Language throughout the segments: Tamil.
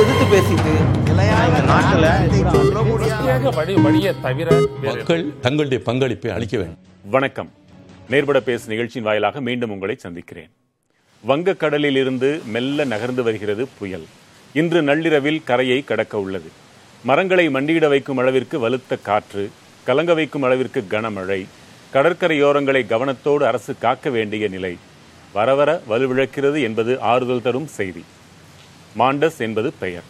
எதிர்த்து பேசிட்டு வழியை தவிர மக்கள் தங்களுடைய பங்களிப்பை அளிக்க வேண்டும். வணக்கம். நேர்பட பேசு நிகழ்ச்சியின் வாயிலாக மீண்டும் உங்களை சந்திக்கிறேன். வங்கக்கடலில் இருந்து மெல்ல நகர்ந்து வருகிறது புயல். இன்று நள்ளிரவில் கரையை கடக்க உள்ளது. மரங்களை மண்டியிட வைக்கும் அளவிற்கு வலுத்த காற்று கலங்க வைக்கும் அளவிற்கு கனமழை கடற்கரையோரங்களை கவனத்தோடு அரசு காக்க வேண்டிய நிலை வரவர வலுவிழக்கிறது என்பது ஆறுதல் தரும் செய்தி. மாண்டஸ் என்பது பெயர்.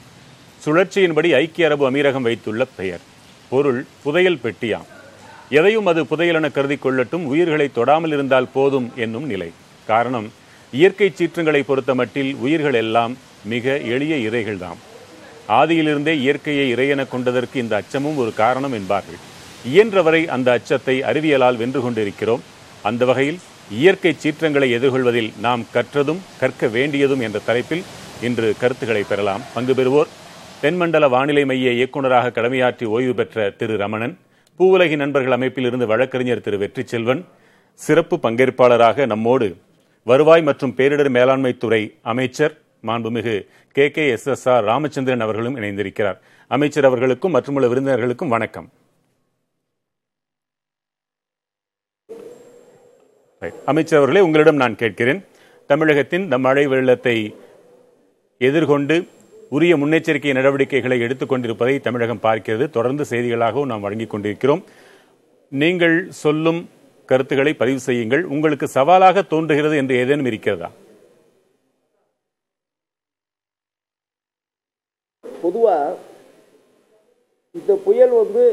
சுழற்சியின்படி ஐக்கிய அரபு அமீரகம் வைத்துள்ள பெயர். பொருள் புதையல் பெட்டியாம் எதையும் அது புதையலென கருதி கொள்ளட்டும் உயிர்களை தொடாமல் இருந்தால் போதும் என்னும் நிலை. காரணம் இயற்கை சீற்றங்களை பொறுத்தமட்டில் உயிர்கள் எல்லாம் மிக எளிய இறைகள்தாம் ஆதியிலிருந்தே இயற்கையை இறையென கொண்டதற்கு இந்த அச்சமும் ஒரு காரணம் என்பார்கள். இயன்றவரை அந்த அச்சத்தை அறிவியலால் வென்று கொண்டிருக்கிறோம். அந்த வகையில் இயற்கை சீற்றங்களை எதிர்கொள்வதில் நாம் கற்றதும் கற்க வேண்டியதும் என்ற தலைப்பில் இன்று கருத்துக்களை பெறலாம். பங்கு பெறுவோர் தென்மண்டல வானிலை மைய இயக்குநராக கடமையாற்றி ஓய்வு பெற்ற திரு ரமணன் பூவுலகி நண்பர்கள் அமைப்பில் இருந்து வழக்கறிஞர் திரு வெற்றி செல்வன் சிறப்பு பங்கேற்பாளராக நம்மோடு வருவாய் மற்றும் பேரிடர் மேலாண்மை துறை அமைச்சர் மாண்புமிகு K K S S R Ramachandran அவர்களும் இணைந்திருக்கிறார். அமைச்சர் அவர்களுக்கும் மற்றுமுள்ள விருந்தினர்களுக்கும் வணக்கம். அமைச்சர் அவர்களே உங்களிடம் நான் கேட்கிறேன். தமிழகத்தின் இந்த மழை வெள்ளத்தை எதிர்கொண்டு உரிய முன்னெச்சரிக்கை நடவடிக்கைகளை எடுத்துக் கொண்டிருப்பதை தமிழகம் பார்க்கிறது. தொடர்ந்து செய்திகளாகவும் நாம் வழங்கிக் கொண்டிருக்கிறோம். நீங்கள் சொல்லும் கருத்துக்களை பதிவு செய்யுங்கள். உங்களுக்கு சவாலாக தோன்றுகிறது என்று ஏதேனும் இருக்கிறதா? பொதுவாக இந்த புயல் வந்து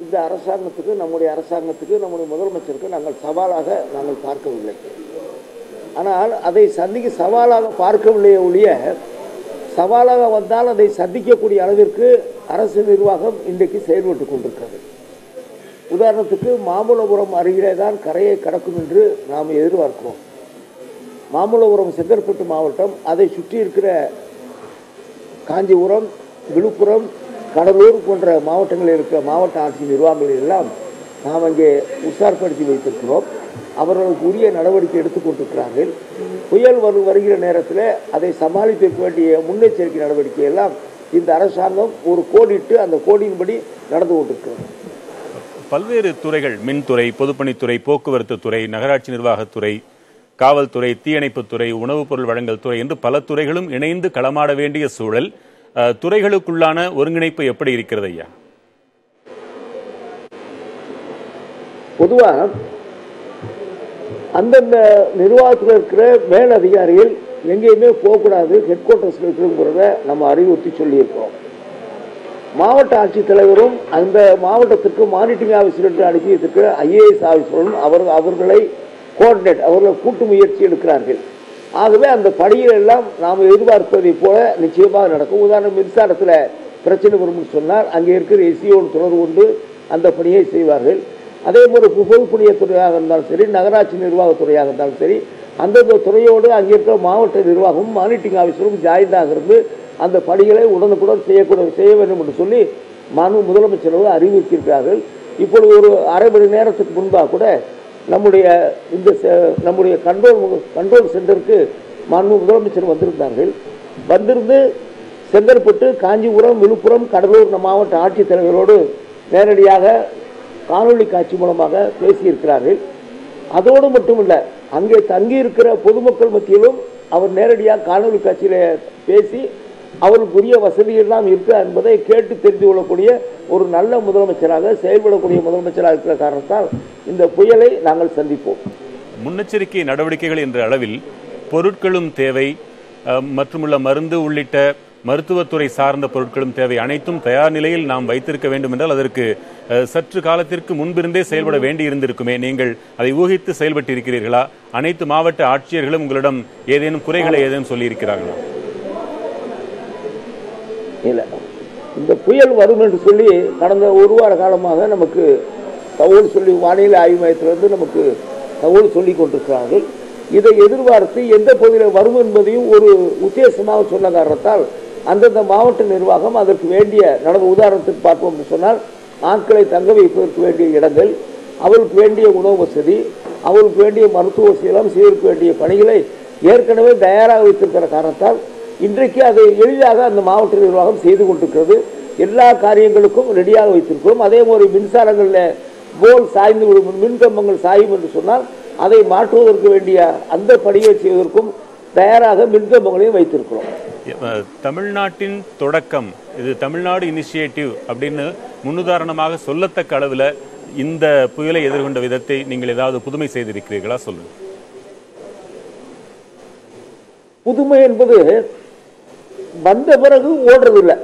இந்த அரசாங்கத்துக்கு நம்முடைய அரசாங்கத்துக்கு நம்முடைய முதலமைச்சருக்கு நாங்கள் சவாலாக நாங்கள் பார்க்கவில்லை. ஆனால் அதை சந்திக்க சவாலாக பார்க்கவில்லையே ஒழிய சவாலாக வந்தால் அதை சந்திக்கக்கூடிய அளவிற்கு அரசு நிர்வாகம் இன்றைக்கு செயல்பட்டு கொண்டிருக்கிறது. உதாரணத்துக்கு மாமல்லபுரம் அருகிலே தான் கரையை கடக்கும் என்று நாம் எதிர்பார்க்கிறோம். மாமல்லபுரம் செங்கற்பட்டு மாவட்டம் அதை சுற்றி இருக்கிற காஞ்சிபுரம் விழுப்புரம் கடலூர் போன்ற மாவட்டங்களில் இருக்கிற மாவட்ட ஆட்சி நிர்வாகங்கள் எல்லாம் நாம் அங்கே உஷார்படுத்தி வைத்திருக்கிறோம். அவர்களுக்கு உரிய நடவடிக்கை எடுத்துக்கொண்டிருக்கிறார்கள் புயல் வரு வருகிற நேரத்தில் அதை சமாளித்திருக்க வேண்டிய முன்னெச்சரிக்கை நடவடிக்கை எல்லாம் இந்த அரசாங்கம் ஒரு கோடிட்டு அந்த கோடியின்படி நடந்து கொண்டிருக்கிறது. பல்வேறு துறைகள் மின்துறை பொதுப்பணித்துறை போக்குவரத்து துறை நகராட்சி நிர்வாகத்துறை காவல்துறை தீயணைப்புத்துறை உணவுப் பொருள் வழங்கல் துறை என்று பல துறைகளும் இணைந்து களமாட வேண்டிய சூழல் துறைகளுக்குள்ளான ஒருங்கிணைப்பு எப்படி இருக்கிறது ஐயா? பொதுவாக அந்தந்த நிர்வாகத்தில் இருக்கிற மேல் அதிகாரிகள் எங்கேயுமே போகக்கூடாது. ஹெட் குவார்ட்டர்ஸில் இருக்குங்கிறத நம்ம அறிவுறுத்தி சொல்லியிருக்கோம் மாவட்ட ஆட்சித்தலைவரும் அந்த மாவட்டத்திற்கு மானிட்டரிங் ஆஃபீஸர் என்று அனுப்பியிருக்கிற ஐஏஎஸ் ஆஃபீஸரும் அவர் அவர்களை கோஆர்டினேட் அவர்கள் கூட்டு முயற்சி எடுக்கிறார்கள். ஆகவே அந்த பணிகள் எல்லாம் நாம் எதிர்பார்ப்பதைப் போல நிச்சயமாக நடக்கும். உதாரணம் மின்சாரத்தில் பிரச்சனை வரும்னு சொன்னால் அங்கே இருக்கிற எஸ்சியோடு தொடர்பு கொண்டு அந்த பணியை செய்வார்கள். அதே போல பொதுப்பணியத்துறையாக இருந்தாலும் சரி நகராட்சி நிர்வாகத்துறையாக இருந்தாலும் சரி அந்தந்த துறையோடு அங்கே இருக்கிற மாவட்ட நிர்வாகமும் மானிட்டரிங் ஆஃபீஸரும் ஜாயிண்டாக இருந்து அந்த பணிகளை உடனுக்குடன் செய்யக்கூட செய்ய வேண்டும் என்று சொல்லி மனு முதலமைச்சர் அறிவுறுத்தியிருக்கிறார்கள். இப்பொழுது ஒரு அரை மணி நேரத்துக்கு முன்பாக கூட நம்முடைய இந்த செ- நம்முடைய கண்ட்ரோல் கண்ட்ரோல் சென்டருக்கு மாண்பு முதலமைச்சர் வந்திருந்தார்கள். வந்திருந்து செங்கற்பட்டு காஞ்சிபுரம் விழுப்புரம் கடலூர் மாவட்ட ஆட்சித்தலைவரோடு நேரடியாக காணொளி காட்சி மூலமாக பேசியிருக்கிறார்கள். அதோடு மட்டுமில்லை அங்கே தங்கியிருக்கிற பொதுமக்கள் மத்தியிலும் அவர் நேரடியாக காணொலி காட்சியில் பேசி அவருக்குரிய வசதியெல்லாம் இருக்கா என்பதை கேட்டு தெரிந்து கொள்ளக்கூடிய ஒரு நல்ல முதலமைச்சராக செயல்படக்கூடிய முதலமைச்சராக இருக்கிற காரணத்தால் இந்த புயலை நாங்கள் சந்திப்போம். முன்னெச்சரிக்கை நடவடிக்கைகள் என்ற அளவில் பொருட்களும் தேவை மற்றுமுள்ள மருந்து உள்ளிட்ட மருத்துவத்துறை சார்ந்த பொருட்களும் தேவை. அனைத்தும் தயார் நிலையில் நாம் வைத்திருக்க வேண்டும் என்றால் அதற்கு சற்று காலத்திற்கு முன்பிருந்தே செயல்பட வேண்டி இருந்திருக்குமே. நீங்கள் அதை ஊகித்து செயல்பட்டு இருக்கிறீர்களா அனைத்து மாவட்ட ஆட்சியர்களும் உங்களிடம் ஏதேனும் குறைகளை ஏதேனும் சொல்லியிருக்கிறார்களா? இல்லை. இந்த புயல் வரும் என்று சொல்லி கடந்த ஒரு வார காலமாக நமக்கு தகவல் சொல்லி வானிலை ஆய்வு மையத்திலிருந்து நமக்கு தகவல் சொல்லி கொண்டிருக்கிறார்கள். இதை எதிர்பார்த்து எந்த பகுதியில் வரும் என்பதையும் ஒரு உத்தேசமாக சொன்ன காரணத்தால் அந்தந்த மாவட்ட நிர்வாகம் அதற்கு வேண்டிய நடந்த உதாரணத்துக்கு பார்ப்போம் என்று சொன்னால் ஆட்களை தங்க வைப்பதற்கு வேண்டிய இடங்கள் அவருக்கு வேண்டிய உணவு வசதி அவருக்கு வேண்டிய மருத்துவ வசதி எல்லாம் செய்வதற்கு வேண்டிய பணிகளை ஏற்கனவே தயாராக வைத்திருக்கிற காரணத்தால் இன்றைக்கு அதை எளிதாக அந்த மாவட்ட நிர்வாகம் செய்து கொண்டிருக்கிறது. எல்லா காரியங்களுக்கும் ரெடியாக வைத்திருக்கிறோம். அதே மாதிரி மின்சாரங்களில் போல் சாய்ந்து விடும் மின்கம்பங்கள் சாயும் என்று சொன்னால் அதை மாற்றுவதற்கு வேண்டிய அந்த பணியை செய்வதற்கும் தயாராக மின்கம்பங்களையும் வைத்திருக்கிறோம். தமிழ்நாட்டின் தொடக்கம் இது தமிழ்நாடு இனிஷியேட்டிவ் அப்படின்னு முன்னுதாரணமாக சொல்லத்தக்க அளவில் இந்த புயலை எதிர்கொண்ட விதத்தை நீங்கள் ஏதாவது புதுமை செய்திருக்கிறீர்களா? சொல்லுங்க. புதுமை என்பது வந்த பிறகு ஓடுறது இல்லை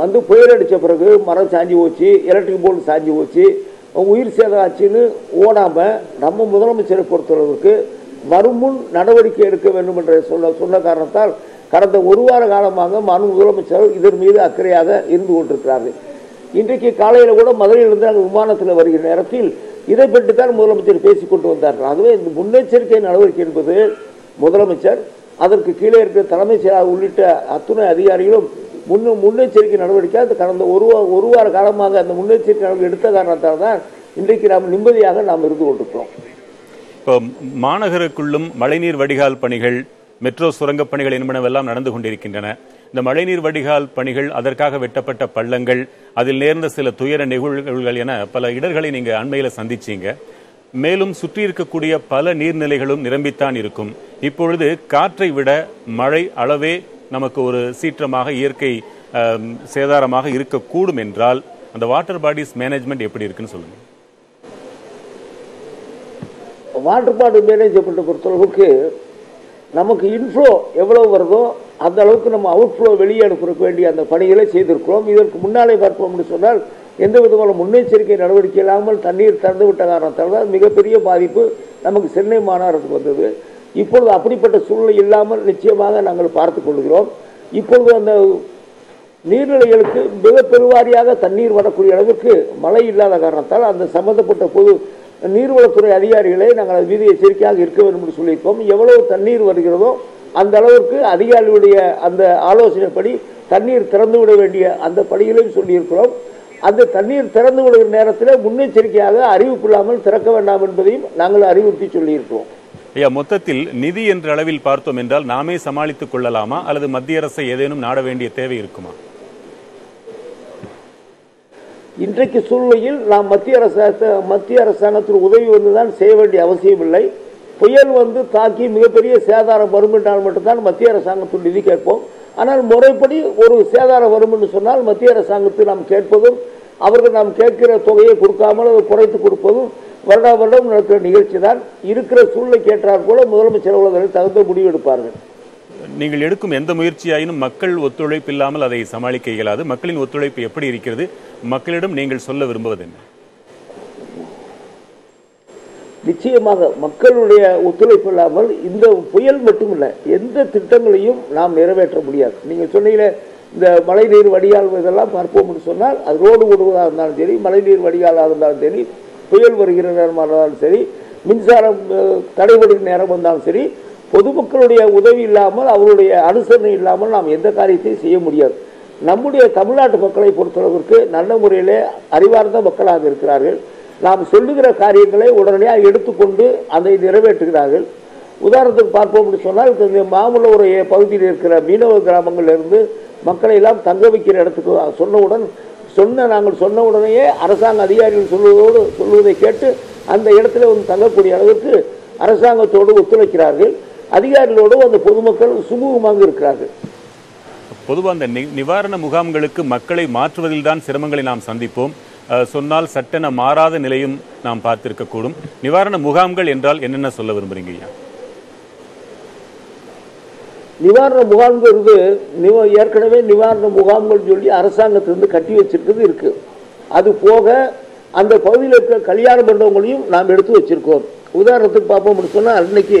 வந்து புயல் அடித்த பிறகு மரம் சாஞ்சி போச்சு எலக்ட்ரிக் போர்டு சாஞ்சி போச்சு உயிர் சேதம் ஆச்சுன்னு ஓடாமல் நம்ம முதலமைச்சரை பொறுத்தளவுக்கு வருமுன் நடவடிக்கை எடுக்க வேண்டும் என்று சொல்ல சொன்ன காரணத்தால் கடந்த ஒரு வார காலமாக மனு முதலமைச்சர் இதன் மீது அக்கறையாக இருந்து கொண்டிருக்கிறார்கள். இன்றைக்கு காலையில் கூட மதுரையிலிருந்து நாங்கள் விமானத்தில் வருகிற நேரத்தில் இதை பற்றி தான் முதலமைச்சர் பேசிக்கொண்டு வந்தார்கள். ஆகவே இந்த முன்னெச்சரிக்கை நடவடிக்கை என்பது முதலமைச்சர் அதற்கு கீழே இருக்கிற தலைமைச் செயலாளர் உள்ளிட்ட அத்துணை அதிகாரிகளும் முன்னு முன்னெச்சரிக்கை நடவடிக்கை அது கடந்த ஒரு ஒரு வார காலமாக அந்த முன்னெச்சரிக்கை நடவடிக்கை எடுத்த காரணத்தால் தான் இன்றைக்கு நாம் நிம்மதியாக நாம் இருந்து கொண்டிருக்கிறோம். இப்போ மாநகருக்குள்ளும் மழைநீர் வடிகால் பணிகள் மெட்ரோ சுரங்கப் பணிகள் என்பனவெல்லாம் நடந்து கொண்டிருக்கின்றன. இந்த மழைநீர் வடிகால் பணிகள் அதற்காக வெட்டப்பட்ட பள்ளங்கள் அதில் நேர்ந்த சில துயர நிகழ்வுகள் என பல இடர்களை நீங்கள் அண்மையில் சந்திச்சீங்க. மேலும் சுற்றி இருக்கக்கூடிய பல நீர்நிலைகளும் நிரம்பித்தான் இருக்கும். இப்பொழுது காற்றை விட மழை அளவே நமக்கு ஒரு சீற்றமாக இயற்கை சேதாரமாக இருக்கக்கூடும் என்றால் அந்த வாட்டர் பாடிஸ் மேனேஜ்மெண்ட் எப்படி இருக்குன்னு சொல்லுங்க. வாட்டர் பாடி மேனேஜ்மெண்ட்டை பொறுத்தளவுக்கு நமக்கு இன்ஃப்ளோ எவ்வளவு வருதோ அந்த அளவுக்கு நம்ம அவுட்ஃப்ளோ வெளியே அனுப்புறதுக்கு வேண்டிய அந்த பணிகளை செய்திருக்கிறோம். இதற்கு முன்னாலே பார்ப்போம்னு சொன்னால் எந்த விதமான முன்னெச்சரிக்கை நடவடிக்கை இல்லாமல் தண்ணீர் திறந்து விட்ட காரணத்தால் தான் மிகப்பெரிய பாதிப்பு நமக்கு சென்னை மாநகரத்துக்கு வந்தது. இப்பொழுது அப்படிப்பட்ட சூழ்நிலை இல்லாமல் நிச்சயமாக நாங்கள் பார்த்து கொள்கிறோம். இப்பொழுது அந்த நீர்நிலைகளுக்கு மிக பெருவாரியாக தண்ணீர் வரக்கூடிய அளவுக்கு மழை இல்லாத காரணத்தால் அந்த சம்பந்தப்பட்ட பொது நீர்வளத்துறை அதிகாரிகளை நாங்கள் அது மீது எச்சரிக்கையாக இருக்க வேண்டும் என்று சொல்லியிருக்கோம். எவ்வளவு தண்ணீர் வருகிறதோ அந்த அளவிற்கு அதிகாரிகளுடைய அந்த ஆலோசனைப்படி தண்ணீர் திறந்து விட வேண்டிய அந்த பணிகளையும் சொல்லியிருக்கிறோம். அந்த தண்ணீர் திறந்து விடுகிற நேரத்தில் முன்னெச்சரிக்கையாக அறிவிப்பு இல்லாமல் திறக்க வேண்டாம் என்பதையும் நாங்கள் அறிவுறுத்தி சொல்லியிருக்கிறோம். ஐயா மொத்தத்தில் நிதி என்ற அளவில் பார்த்தோம் என்றால் நாமே சமாளித்துக் கொள்ளலாமா? அல்லது மத்திய அரசை ஏதேனும் நாட வேண்டிய தேவை இருக்குமா? இன்றைக்கு சூழ்நிலையில் நாம் மத்திய அரசாங்க மத்திய அரசாங்கத்தில் உதவி வந்துதான் செய்ய வேண்டிய அவசியம் இல்லை புயல் வந்து தாக்கி மிகப்பெரிய சேதாரம் வரும் என்றால் மட்டும்தான் மத்திய அரசாங்கத்தில் நிதி கேட்போம். ஆனால் முறைப்படி ஒரு சேதாரம் வரும் என்று சொன்னால் மத்திய அரசாங்கத்தை நாம் கேட்பதும் அவர்கள் நாம் கேட்கிற தொகையை கொடுக்காமல் அதை குறைத்து கொடுப்பதும் வருடா வருடம் நடக்கிற நிகழ்ச்சி தான் இருக்கிற சூழ்நிலைக்கு ஏற்றாற் போல முதலமைச்சர் அவர்கள் தகுந்த முடிவு எடுப்பார்கள். நீங்கள் எடுக்கும் எந்த முயற்சியாயினும் மக்கள் ஒத்துழைப்பு இல்லாமல் அதை சமாளிக்க இயலாது. மக்களின் ஒத்துழைப்பு எப்படி இருக்கிறது? மக்களிடம் நீங்கள் சொல்ல விரும்புவது என்ன நிச்சயமாக மக்களுடைய ஒத்துழைப்பு இல்லாமல் இந்த புயல் மட்டும் இல்லை எந்த திட்டங்களையும் நாம் நிறைவேற்ற முடியாது. நீங்கள் சொன்னீங்களே இந்த மழைநீர் வடிகால் இதெல்லாம் பார்ப்போம்னு சொன்னால் அது ரோடு ஓடுவதாக இருந்தாலும் சரி மழைநீர் வடிகாலாக இருந்தாலும் சரி புயல் வருகிற நேரமாக இருந்தாலும் சரி மின்சாரம் தடைபடுகிற நேரம் வந்தாலும் சரி பொதுமக்களுடைய உதவி இல்லாமல் அவருடைய அனுசரணை இல்லாமல் நாம் எந்த காரியத்தையும் செய்ய முடியாது. நம்முடைய தமிழ்நாட்டு மக்களை பொறுத்தளவிற்கு நல்ல முறையிலே அறிவார்ந்த மக்களாக இருக்கிறார்கள். நாம் சொல்லுகிற காரியங்களை உடனடியாக எடுத்துக்கொண்டு அதை நிறைவேற்றுகிறார்கள். உதாரணத்துக்கு பார்ப்போம் சொன்னால் இப்ப இந்த பகுதியில் இருக்கிற மீனவ கிராமங்களிலிருந்து மக்களை எல்லாம் தங்க வைக்கிற இடத்துக்கு சொன்னவுடன் சொன்ன நாங்கள் சொன்ன உடனேயே அரசாங்க அதிகாரிகள் சொல்வதோடு சொல்வதை கேட்டு அந்த இடத்துல வந்து தங்கக்கூடிய அளவிற்கு அரசாங்கத்தோடு ஒத்துழைக்கிறார்கள். அதிகாரிகளோடு அந்த பொதுமக்கள் சுமூகமாக இருக்கிறார்கள். பொதுவாக அந்த நி- நிவாரண முகாம்களுக்கு மக்களை மாற்றுவதில் தான் சிரமங்களை நாம் சந்திப்போம். சொன்னால் சட்டென மாறாத நிலையும் நாம் பார்த்திருக்கக்கூடும். நிவாரண முகாம்கள் என்றால் என்னென்ன சொல்ல விரும்புறீங்க ஐயா? நிவாரண முகாம்ங்கிறது நிவ ஏற்கனவே நிவாரண முகாம்கள் சொல்லி அரசாங்கத்திலிருந்து கட்டி வச்சிருக்கிறது இருக்கு. அது போக அந்த பகுதியில் இருக்கிற கல்யாண பண்ணவங்களையும் நாம் எடுத்து வச்சிருக்கோம். உதாரணத்துக்கு பார்ப்போம்னு சொன்னால் அன்னைக்கு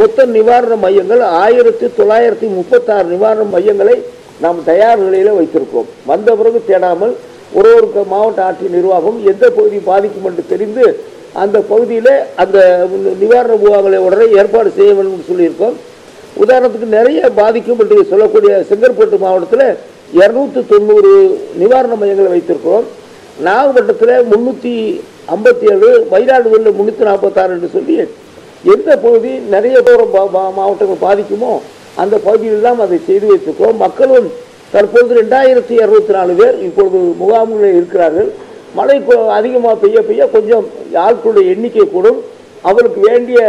மொத்த நிவாரண மையங்கள் ஆயிரத்தி தொள்ளாயிரத்தி முப்பத்தாறு நிவாரண மையங்களை நாம் தயார் நிலையில் வைத்திருக்கோம். வந்த பிறகு தேடாமல் ஒரு ஒரு மாவட்ட ஆட்சி நிர்வாகம் எந்த பகுதி பாதிக்கும் என்று தெரிந்து அந்த பகுதியில் அந்த நிவாரண முகாம்களை உடனே ஏற்பாடு செய்ய வேண்டும் என்று சொல்லியிருக்கோம். உதாரணத்துக்கு நிறைய பாதிக்கும் என்று சொல்லக்கூடிய செங்கற்பட்டு மாவட்டத்தில் இரநூத்தி தொண்ணூறு நிவாரண மையங்களை வைத்திருக்கிறோம். நாகப்பட்டினத்தில் முன்னூற்றி ஐம்பத்தி ஏழு மயிலாடுதுறையில் முந்நூற்றி நாற்பத்தாறு என்று சொல்லி எந்த பகுதி நிறைய தூரம் மா- மாவட்டங்கள் பாதிக்குமோ அந்த பகுதியில் தான் அதை செய்து வைத்திருக்கிறோம். மக்களும் தற்பொழுது ரெண்டாயிரத்தி இருபத்தி நாலு பேர் இப்பொழுது முகாம்களில் இருக்கிறார்கள். மழை அதிகமாக பெய்ய பெய்ய கொஞ்சம் ஆட்களுடைய எண்ணிக்கை கூடும். அவருக்கு வேண்டிய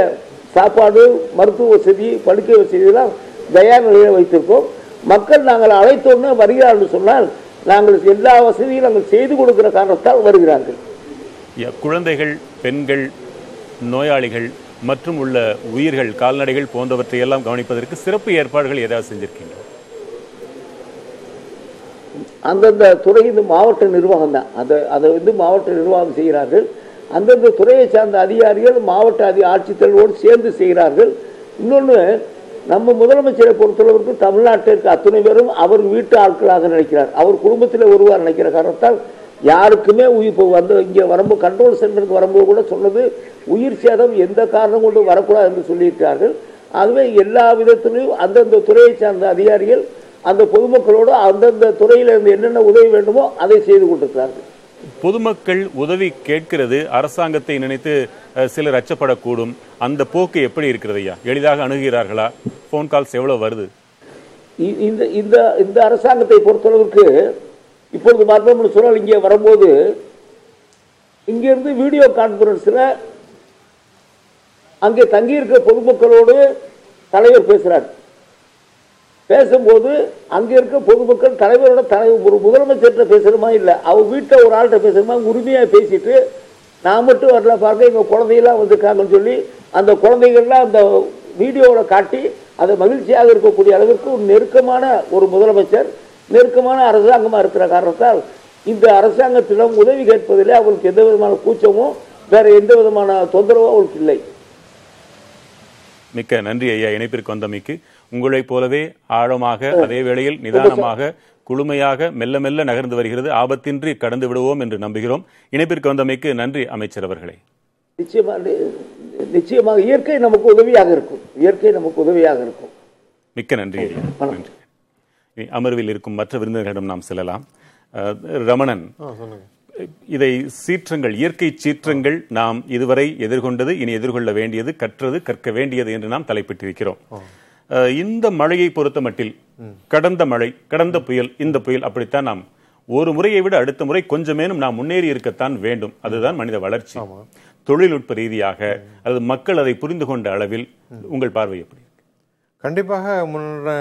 சாப்பாடு மருத்துவ வசதி படுக்கை வசதியெல்லாம் தயார் நிலையில் வைத்திருக்கோம். மக்கள் நாங்கள் அழைத்தோம்னா வருகிறார்கள் சொன்னால் நாங்கள் எல்லா வசதியும் நாங்கள் செய்து கொடுக்கிற காரணத்தால் வருகிறார்கள். குழந்தைகள் பெண்கள் நோயாளிகள் மற்றும் உள்ள உயிர்கள் கால்நடைகள் போன்றவற்றை எல்லாம் கவனிப்பதற்கு சிறப்பு ஏற்பாடுகள் ஏதாவது செஞ்சிருக்கீங்க அந்தந்த துறை இந்த மாவட்ட நிர்வாகம் தான். அதை அதை வந்து மாவட்ட நிர்வாகம் செய்கிறார்கள். அந்தந்த துறையை சார்ந்த அதிகாரிகள் மாவட்ட அதி ஆட்சித்தலைவோடு சேர்ந்து செய்கிறார்கள். இன்னொன்று நம்ம முதலமைச்சரை பொறுத்தளவுக்கு தமிழ்நாட்டிற்கு அத்தனை பேரும் அவர் வீட்டு ஆட்களாக நினைக்கிறார். அவர் குடும்பத்தில் ஒருவார் நினைக்கிற காரணத்தால் யாருக்குமே உயிர் இப்போ வந்து இங்கே வரும்போது கண்ட்ரோல் சென்டருக்கு வரும்போது கூட சொன்னது உயிர் சேதம் எந்த காரணம் கொண்டு வரக்கூடாது என்று சொல்லியிருக்கிறார்கள். ஆகவே எல்லா விதத்திலையும் அந்தந்த துறையை சார்ந்த அதிகாரிகள் அந்த பொதுமக்களோடு அந்தந்த துறையில் இருந்து என்னென்ன உதவி வேண்டுமோ அதை செய்து கொண்டிருக்கிறார்கள். பொதுமக்கள் உதவி கேட்கிறது அரசாங்கத்தை நினைத்து சிலர் அச்சப்படக்கூடும். அந்த போக்கு எப்படி இருக்கிறது ஐயா? எளிதாக அணுகிறார்களா? ஃபோன் கால்ஸ் எவ்வளவு வருது? இந்த இந்த இந்த அரசாங்கத்தை பொறுத்தளவுக்கு இப்பொழுது பார்த்தோம்னு சொன்னால் இங்கே வரும்போது இங்கிருந்து வீடியோ கான்பரன்ஸில் அங்கே தங்கியிருக்கிற பொதுமக்களோடு தலைவர் பேசுகிறார் பேசும்போது அங்கே இருக்க பொதுமக்கள் தலைவரோட தலைவர் ஒரு முதலமைச்சர்கிட்ட பேசுகிறமா இல்லை அவங்க வீட்டில் ஒரு ஆள்கிட்ட பேசுகிறமா உரிமையாக பேசிட்டு நான் மட்டும் வரல பாருங்க எங்கள் குழந்தையெல்லாம் வந்திருக்காங்கன்னு சொல்லி அந்த குழந்தைகள்லாம் அந்த வீடியோவில் காட்டி அதை மகிழ்ச்சியாக இருக்கக்கூடிய அளவிற்கு ஒரு நெருக்கமான ஒரு முதலமைச்சர் நெருக்கமான அரசாங்கமாக இருக்கிற காரணத்தால் இந்த அரசாங்கத்திடம் உதவி கேட்பதிலே அவங்களுக்கு எந்த விதமான கூச்சமோ வேற எந்த விதமான தொந்தரவோ அவங்களுக்கு இல்லை. மிக்க நன்றி ஐயா இணைப்பிற்கு வந்தமைக்கு. உங்களைப் போலவே ஆழமாக அதே வேளையில் நிதானமாக குளுமையாக மெல்ல மெல்ல நகர்ந்து வருகிறது. ஆபத்தின்றி கடந்து விடுவோம் என்று நம்புகிறோம். இணைப்பிற்கு வந்தமைக்கு நன்றி அமைச்சர் அவர்களே. நிச்சயமாக நிச்சயமாக இயற்கை நமக்கு உதவியாக இருக்கும். இயற்கை நமக்கு உதவியாக இருக்கும். மிக்க நன்றி ஐயா. நன்றி. இனி அமர்வில் இருக்கும் மற்ற விருந்தினர்களிடம் நாம் செல்லலாம். ரமணன். இதை சீற்றங்கள் இயற்கை சீற்றங்கள் நாம் இதுவரை எதிர்கொண்டது இனி எதிர்கொள்ள வேண்டியது கற்றது கற்க வேண்டியது என்று நாம் தலைப்பிட்டிருக்கிறோம். இந்த மழையை பொறுத்த மட்டில் கடந்த மழை கடந்த புயல் இந்த புயல் அப்படித்தான் நாம் ஒரு முறையை விட அடுத்த முறை கொஞ்சமேனும் நாம் முன்னேறி இருக்கத்தான் வேண்டும். அதுதான் மனித வளர்ச்சி. தொழில்நுட்ப ரீதியாக அல்லது மக்கள் அதை புரிந்து கொண்ட அளவில் உங்கள் பார்வை எப்படி? கண்டிப்பாக முன்ன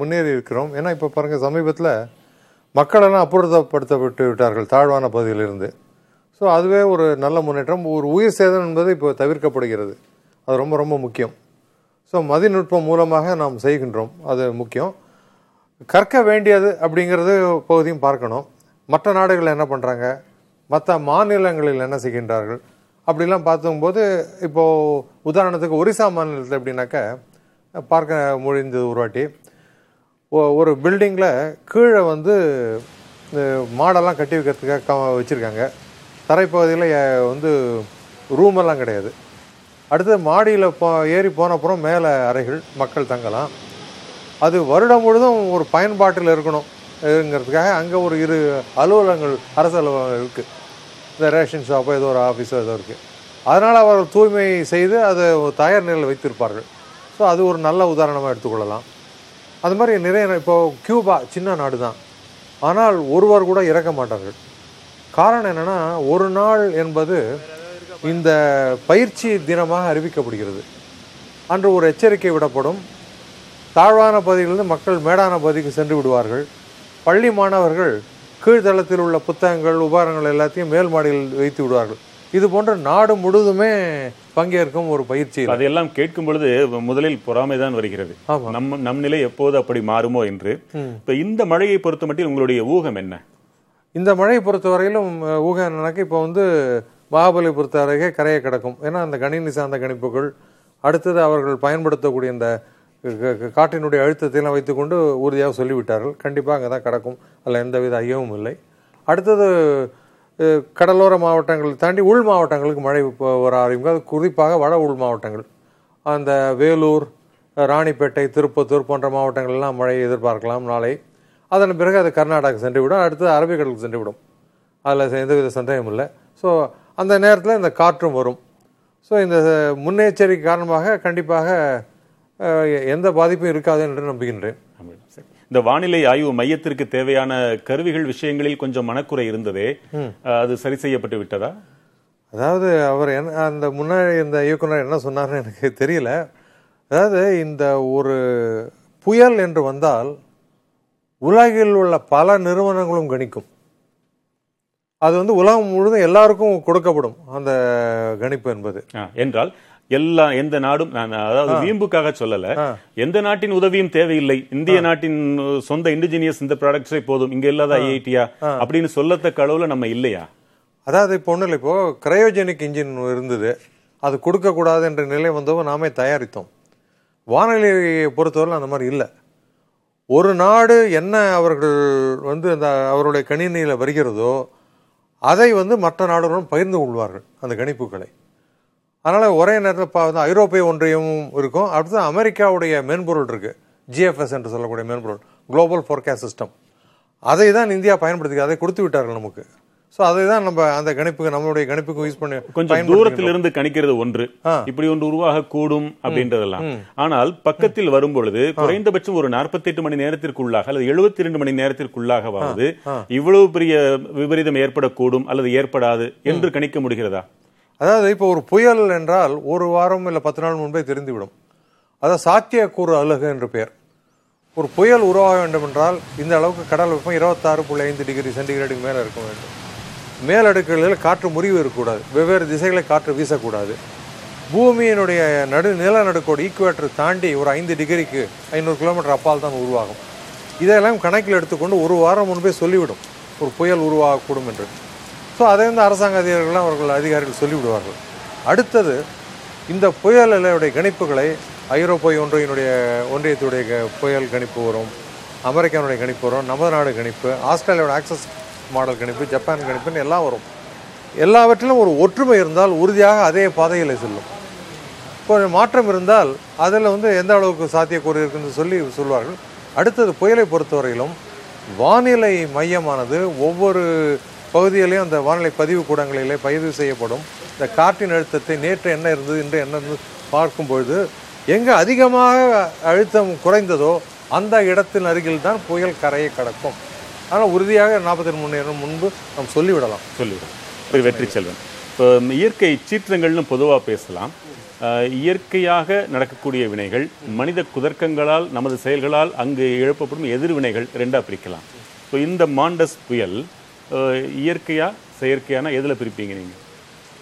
முன்னேறி இருக்கிறோம். ஏன்னா இப்போ பாருங்கள் சமீபத்தில் மக்களெல்லாம் அப்புறப்படுத்தப்பட்டு விட்டார்கள் தாழ்வான பகுதியிலிருந்து. ஸோ அதுவே ஒரு நல்ல முன்னேற்றம். ஒரு உயிர் சேதம் என்பது இப்போ தவிர்க்கப்படுகிறது. அது ரொம்ப ரொம்ப முக்கியம். ஸோ மதிநுட்பம் மூலமாக நாம் செய்கின்றோம். அது முக்கியம். கற்க வேண்டியது அப்படிங்கிறது பகுதியும் பார்க்கணும். மற்ற நாடுகள் என்ன பண்ணுறாங்க மற்ற மாநிலங்களில் என்ன செய்கின்றார்கள்? அப்படிலாம் பார்த்தும்போது இப்போது உதாரணத்துக்கு ஒரிசா மாநிலத்தில் எப்படின்னாக்க பார்க்க முடிந்தது ஒரு வாட்டி. ஒ- ஒரு பில்டிங்கில் கீழே வந்து மாடெல்லாம் கட்டி வைக்கிறதுக்காக க- வச்சுருக்காங்க. தரைப்பகுதியில் வந்து ரூமெல்லாம் கிடையாது. அடுத்து மாடியில் போ ஏறி போன அப்புறம் மேலே அறைகள் மக்கள் தங்கலாம். அது வருடம் முழுதும் ஒரு பயன்பாட்டில் இருக்கணும்ங்கிறதுக்காக அங்கே ஒரு இரு அலுவலகங்கள் அரசு அலுவலகம் இருக்குது இந்த ரேஷன் ஷாப்போ ஏதோ ஒரு ஆஃபீஸோ ஏதோ இருக்குது அதனால் அவர்கள் தூய்மை செய்து அதை தயார் நிலையில் வைத்திருப்பார்கள். ஸோ அது ஒரு நல்ல உதாரணமாக எடுத்துக்கொள்ளலாம். அது மாதிரி நிறைய இப்போது கியூபா சின்ன நாடு தான் ஆனால் ஒருவர் கூட இறக்க மாட்டார்கள். காரணம் என்னென்னா ஒரு நாள் என்பது இந்த பயிற்சி தினமாக அறிவிக்கப்படுகிறது. அன்று ஒரு எச்சரிக்கை விடப்படும். தாழ்வான பகுதியிலிருந்து மக்கள் மேடான பகுதிக்கு சென்று விடுவார்கள். பள்ளி மாணவர்கள் கீழ்த்தளத்தில் உள்ள புத்தகங்கள் உபகரணங்கள் எல்லாத்தையும் மேல் மாடியில் வைத்து விடுவார்கள். இது போன்ற நாடு முழுதுமே பங்கேற்கும் ஒரு பயிற்சி. அதையெல்லாம் கேட்கும் பொழுது முதலில் பொறாமைதான் வருகிறது. நம்ம நம் நிலை எப்போது அப்படி மாறுமோ என்று. இப்ப இந்த மழையை பொறுத்த மட்டில் உங்களுடைய ஊகம் என்ன? இந்த மழையை பொறுத்தவரையிலும் அஹ், ஊகம் என்னன்னாக்க இப்போ வந்து மகாபலி அருகே கரையை கிடக்கும். ஏன்னா அந்த கணினி சார்ந்த கணிப்புகள் அடுத்தது அவர்கள் பயன்படுத்தக்கூடிய இந்த க- காற்றினுடைய அழுத்தத்தையெல்லாம் வைத்துக்கொண்டு உறுதியாக சொல்லிவிட்டார்கள். கண்டிப்பாக அங்கே தான் கிடக்கும். அதில் எந்தவித ஐயமும் இல்லை. அடுத்தது கடலோர மாவட்டங்களை தாண்டி உள் மாவட்டங்களுக்கு மழை வர ஆரம்பிக்கும். அது குறிப்பாக வட உள் மாவட்டங்கள். அந்த வேலூர் ராணிப்பேட்டை திருப்பத்தூர் போன்ற மாவட்டங்கள்லாம் மழையை எதிர்பார்க்கலாம் நாளை. அதன் பிறகு அது கர்நாடகா சென்றுவிடும். அடுத்தது அரபிக்கடலுக்கு சென்றுவிடும். அதில் எந்தவித சந்தேகமும் இல்லை. ஸோ அந்த நேரத்தில் இந்த காற்றும் வரும். ஸோ இந்த முன்னெச்சரிக்கை காரணமாக கண்டிப்பாக எந்த பாதிப்பும் இருக்காது என்று நம்புகின்றேன். இந்த வானிலை ஆய்வு மையத்திற்கு தேவையான கருவிகள் விஷயங்களில் கொஞ்சம் மனக்குறை இருந்ததே அது சரி செய்யப்பட்டு விட்டதா? அதாவது அவர் என்ன அந்த முன்னாடி இந்த இயக்குனர் என்ன சொன்னார்னு எனக்கு தெரியல. அதாவது இந்த ஒரு புயல் என்று வந்தால் உலகில் உள்ள பல நிறுவனங்களும் கணிக்கும். அது வந்து உலகம் முழுதும் எல்லாருக்கும் கொடுக்கப்படும் அந்த கணிப்பு என்பது. என்றால் எல்லா எந்த நாடும் நான் அதாவது வீம்புக்காக சொல்லல. எந்த நாட்டின் உதவியும் தேவையில்லை. இந்திய நாட்டின் சொந்த இண்டிஜினியஸ் இந்த ப்ராடக்ட்ஸே போதும். இங்க இல்லாத ஐஐடியா அப்படின்னு சொல்லத்தக்க அளவுல நம்ம இல்லையா? அதாவது இப்போ ஒன்றும் இல்லை. இப்போ கிரையோஜெனிக் இன்ஜின் இருந்தது. அது கொடுக்கக்கூடாது என்ற நிலை வந்தவோ நாமே தயாரித்தோம். வானிலையை பொறுத்தவரை அந்த மாதிரி இல்லை. ஒரு நாடு என்ன அவர்கள் வந்து அந்த அவருடைய கணினியில் வருகிறதோ அதை வந்து மற்ற நாடுகளுடன் பகிர்ந்து கொள்வார்கள் அந்த கணிப்புகளை. அதனால் ஒரே நேரத்தில் பார்த்தா வந்து ஐரோப்பிய ஒன்றியமும் இருக்கும். அடுத்து அமெரிக்காவுடைய மென்பொருள் இருக்குது ஜிஎஃப்எஸ் என்று சொல்லக்கூடிய மென்பொருள் குளோபல் ஃபோர்காஸ்ட் சிஸ்டம் அதை தான் இந்தியா பயன்படுத்தி அதை கொடுத்து விட்டார்கள் நமக்கு. ஸோ அதை தான் நம்ம அந்த கணிப்புக்கு நம்மளுடைய கணிப்புக்கு யூஸ் பண்ணி கொஞ்சம் பயன்படுத்திக்கிறோம். தூரத்திலிருந்து கணிக்கிறது ஒன்று. இப்படி ஒன்று உருவாக கூடும் அப்படின்றதெல்லாம். ஆனால் பக்கத்தில் வரும் பொழுது குறைந்தபட்சம் ஒரு 48 மணி நேரத்திற்குள்ளாக அல்லது 72 ரெண்டு மணி நேரத்திற்குள்ளாகவாவது இவ்வளவு பெரிய விபரீதம் ஏற்படக்கூடும் அல்லது ஏற்படாது என்று கணிக்க முடிகிறதா? அதாவது இப்போ ஒரு புயல் என்றால் ஒரு வாரம் இல்லை பத்து நாள் முன்பே தெரிந்துவிடும். அதாவது சாத்தியக்கூறு அலகு என்று பெயர். ஒரு புயல் உருவாக வேண்டும் என்றால் இந்த அளவுக்கு கடல் வெப்பம் இருபத்தாறு புள்ளி ஐந்து டிகிரி சென்டிகிரேடுக்கு மேலே இருக்க வேண்டும். மேலடுக்குகளில் காற்று முறிவு இருக்கக்கூடாது. வெவ்வேறு திசைகளை காற்று வீசக்கூடாது. பூமியினுடைய நடு நிலநடுக்கோடு ஈக்குவேட்டர் தாண்டி ஒரு ஐந்து டிகிரிக்கு ஐநூறு கிலோமீட்டர் அப்பால் தான் உருவாகும். இதையெல்லாம் கணக்கில் எடுத்துக்கொண்டு ஒரு வாரம் முன்பே சொல்லிவிடும். ஒரு புயல் உருவாகக்கூடும் என்று. ஸோ அதை வந்து அரசாங்க அதிகாரிகள்லாம் அவர்கள் அதிகாரிகள் சொல்லிவிடுவார்கள். அடுத்தது இந்த புயலுடைய கணிப்புகளை ஐரோப்பிய ஒன்றியினுடைய ஒன்றியத்துடைய க- புயல் கணிப்பு வரும் அமெரிக்கானுடைய கணிப்பு வரும் நமது நாடு கணிப்பு ஆஸ்திரேலியாவோட ஆக்சஸ் மாடல் கணிப்பு ஜப்பான் கணிப்புன்னு எல்லாம் வரும். எல்லாவற்றிலும் ஒரு ஒற்றுமை இருந்தால் உறுதியாக அதே பாதையில் செல்லும். கொஞ்சம் மாற்றம் இருந்தால் அதில் வந்து எந்த அளவுக்கு சாத்தியக்கூறு இருக்குன்னு சொல்லி சொல்வார்கள். அடுத்தது புயலை பொறுத்தவரையிலும் வானிலை மையமானது ஒவ்வொரு பகுதியிலையும் அந்த வானிலை பதிவு கூடங்களிலே பதிவு செய்யப்படும். இந்த காற்றின் அழுத்தத்தை நேற்று என்ன இருந்தது இன்று என்ன இருந்தது பார்க்கும் பொழுது எங்கே அதிகமாக அழுத்தம் குறைந்ததோ அந்த இடத்தின் அருகில் தான் புயல் கரையை கடக்கும். ஆனால் உறுதியாக நாற்பத்தி மூணு நேரம் முன்பு நாம் சொல்லிவிடலாம். சொல்லிவிடும் திரு வெற்றி செல்வன். இப்போ இயற்கை சீற்றங்கள்னு பொதுவாக பேசலாம். இயற்கையாக நடக்கக்கூடிய வினைகள் மனித குதர்க்கங்களால் நமது செயல்களால் அங்கு எழுப்பப்படும் எதிர்வினைகள் ரெண்டா பிரிக்கலாம். இப்போ இந்த மாண்டஸ் புயல் அஹ், இயற்கையா செயற்கையான எதுல பிரிப்பீங்க நீங்க?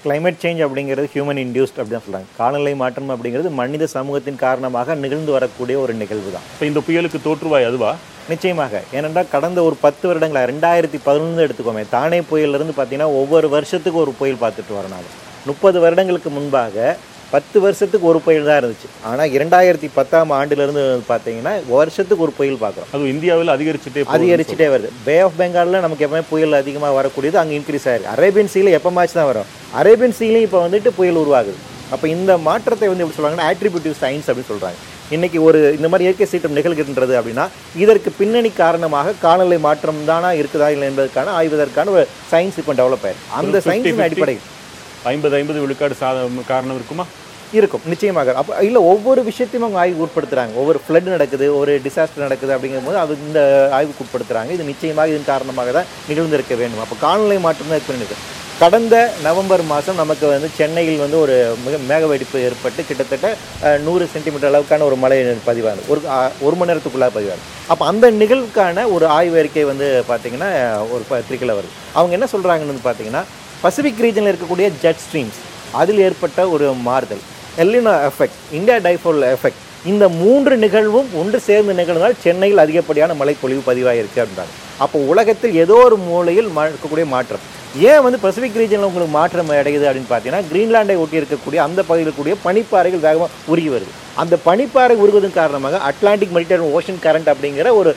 Climate சேஞ்ச் அப்படிங்கிறது ஹியூமன் இன்டியூஸ்ட் அப்படின்னு சொல்றாங்க. காலநிலை மாற்றம் அப்படிங்கிறது மனித சமூகத்தின் காரணமாக நிகழ்ந்து வரக்கூடிய ஒரு நிகழ்வு தான் இப்போ இந்த புயலுக்கு தோற்றுவாய் அதுவா? நிச்சயமாக. ஏனென்றால் கடந்த ஒரு பத்து வருடங்களா ரெண்டாயிரத்தி பதினொன்று எடுத்துக்கோமே தானே புயல்லேருந்து பார்த்தீங்கன்னா ஒவ்வொரு வருஷத்துக்கு ஒரு புயல் பார்த்துட்டு நாங்கள் முப்பது வருடங்களுக்கு முன்பாக பத்து வருஷத்துக்கு ஒரு புயல் தான் இருந்துச்சு. ஆனால் இரண்டாயிரத்தி பத்தாம் ஆண்டுலேருந்து பார்த்தீங்கன்னா வருஷத்துக்கு ஒரு புயல் பார்க்குறோம். அது இந்தியாவில் அதிகரிச்சுட்டே அதிகரிச்சுட்டே வருது. பே ஆஃப் பெங்காலில் நமக்கு எப்பவுமே புயல் அதிகமாக வரக்கூடியது அங்கே இன்க்ரீஸ் ஆயிருக்கு. அரேபியன் சீல எப்போமாச்சும் தான் வரும்? அரேபியன் சீலையும் இப்போ வந்துட்டு புயல் உருவாகுது. அப்போ இந்த மாற்றத்தை வந்து எப்படி சொல்றாங்கன்னா ஆட்ரிபியூட்டிவ் சயின்ஸ் அப்படின்னு சொல்றாங்க. இன்னைக்கு ஒரு இந்த மாதிரி இயற்கை சீற்றம் நிகழ்கின்றது அப்படின்னா இதற்கு பின்னணி காரணமாக காலநிலை மாற்றம் தானா இருக்குதா இல்லை என்பதற்கான ஆய்வதற்கான ஒரு சயின்ஸ் இப்போ டெவலப் ஆயிருக்கு. அந்த ஒரு 50-50 சயின்ஸின் அடிப்படையில். ஐம்பது ஐம்பது விழுக்காடு சாத காரணம் இருக்குமா? இருக்கும் நிச்சயமாக. அப்போ இல்லை ஒவ்வொரு விஷயத்தையும் அவங்க ஆய்வு உட்படுத்துறாங்க. ஒவ்வொரு ஃப்ளட் நடக்குது ஒரு டிசாஸ்டர் நடக்குது அப்படிங்கும்போது அது இந்த ஆய்வுக்கு உட்படுத்துறாங்க. இது நிச்சயமாக இதன் காரணமாக தான் நிகழ்ந்திருக்க வேண்டும். அப்போ காலநிலை மாற்றம் தான் இருக்கு கடந்த நவம்பர் மாதம் நமக்கு வந்து சென்னையில் வந்து ஒரு மிக மேக வெடிப்பு ஏற்பட்டு கிட்டத்தட்ட நூறு சென்டிமீட்டர் அளவுக்கான ஒரு மழை பதிவானது. ஒரு ஒரு மணி நேரத்துக்குள்ளாக பதிவானது. அப்போ அந்த நிகழ்வுக்கான ஒரு ஆய்வு அறிக்கை வந்து பார்த்திங்கன்னா ஒரு பத்திரிக்கையில் வருது. அவங்க என்ன சொல்கிறாங்கன்னு பார்த்தீங்கன்னா பசிபிக் ரீஜனில் இருக்கக்கூடிய ஜெட் ஸ்ட்ரீம்ஸ் அதில் ஏற்பட்ட ஒரு மாறுதல். El Nino effect India dipole effect இந்த மூன்று நிகழ்வும் ஒன்று சேர்ந்து நிகழ்ந்தால் சென்னையில் அதிகப்படியான மழை பொழிவு பதிவாகிருக்கு அப்படின்றாங்க. அப்போ உலகத்தில் ஏதோ ஒரு மூலையில் மா- இருக்கக்கூடிய மாற்றம். ஏன் வந்து பசிபிக் ரீஜனில் உங்களுக்கு மாற்றம் அடையுது அப்படின்னு பார்த்தீங்கன்னா கிரீன்லாண்டை ஒட்டி இருக்கக்கூடிய அந்த பகுதியில் கூடிய பனிப்பாறைகள் வேகமாக உருகி வருது. அந்த பனிப்பாறை உருகுவதன் காரணமாக அட்லாண்டிக் மெடிட்டரேனியன் ஓஷன் கரண்ட் அப்படிங்கிற ஒரு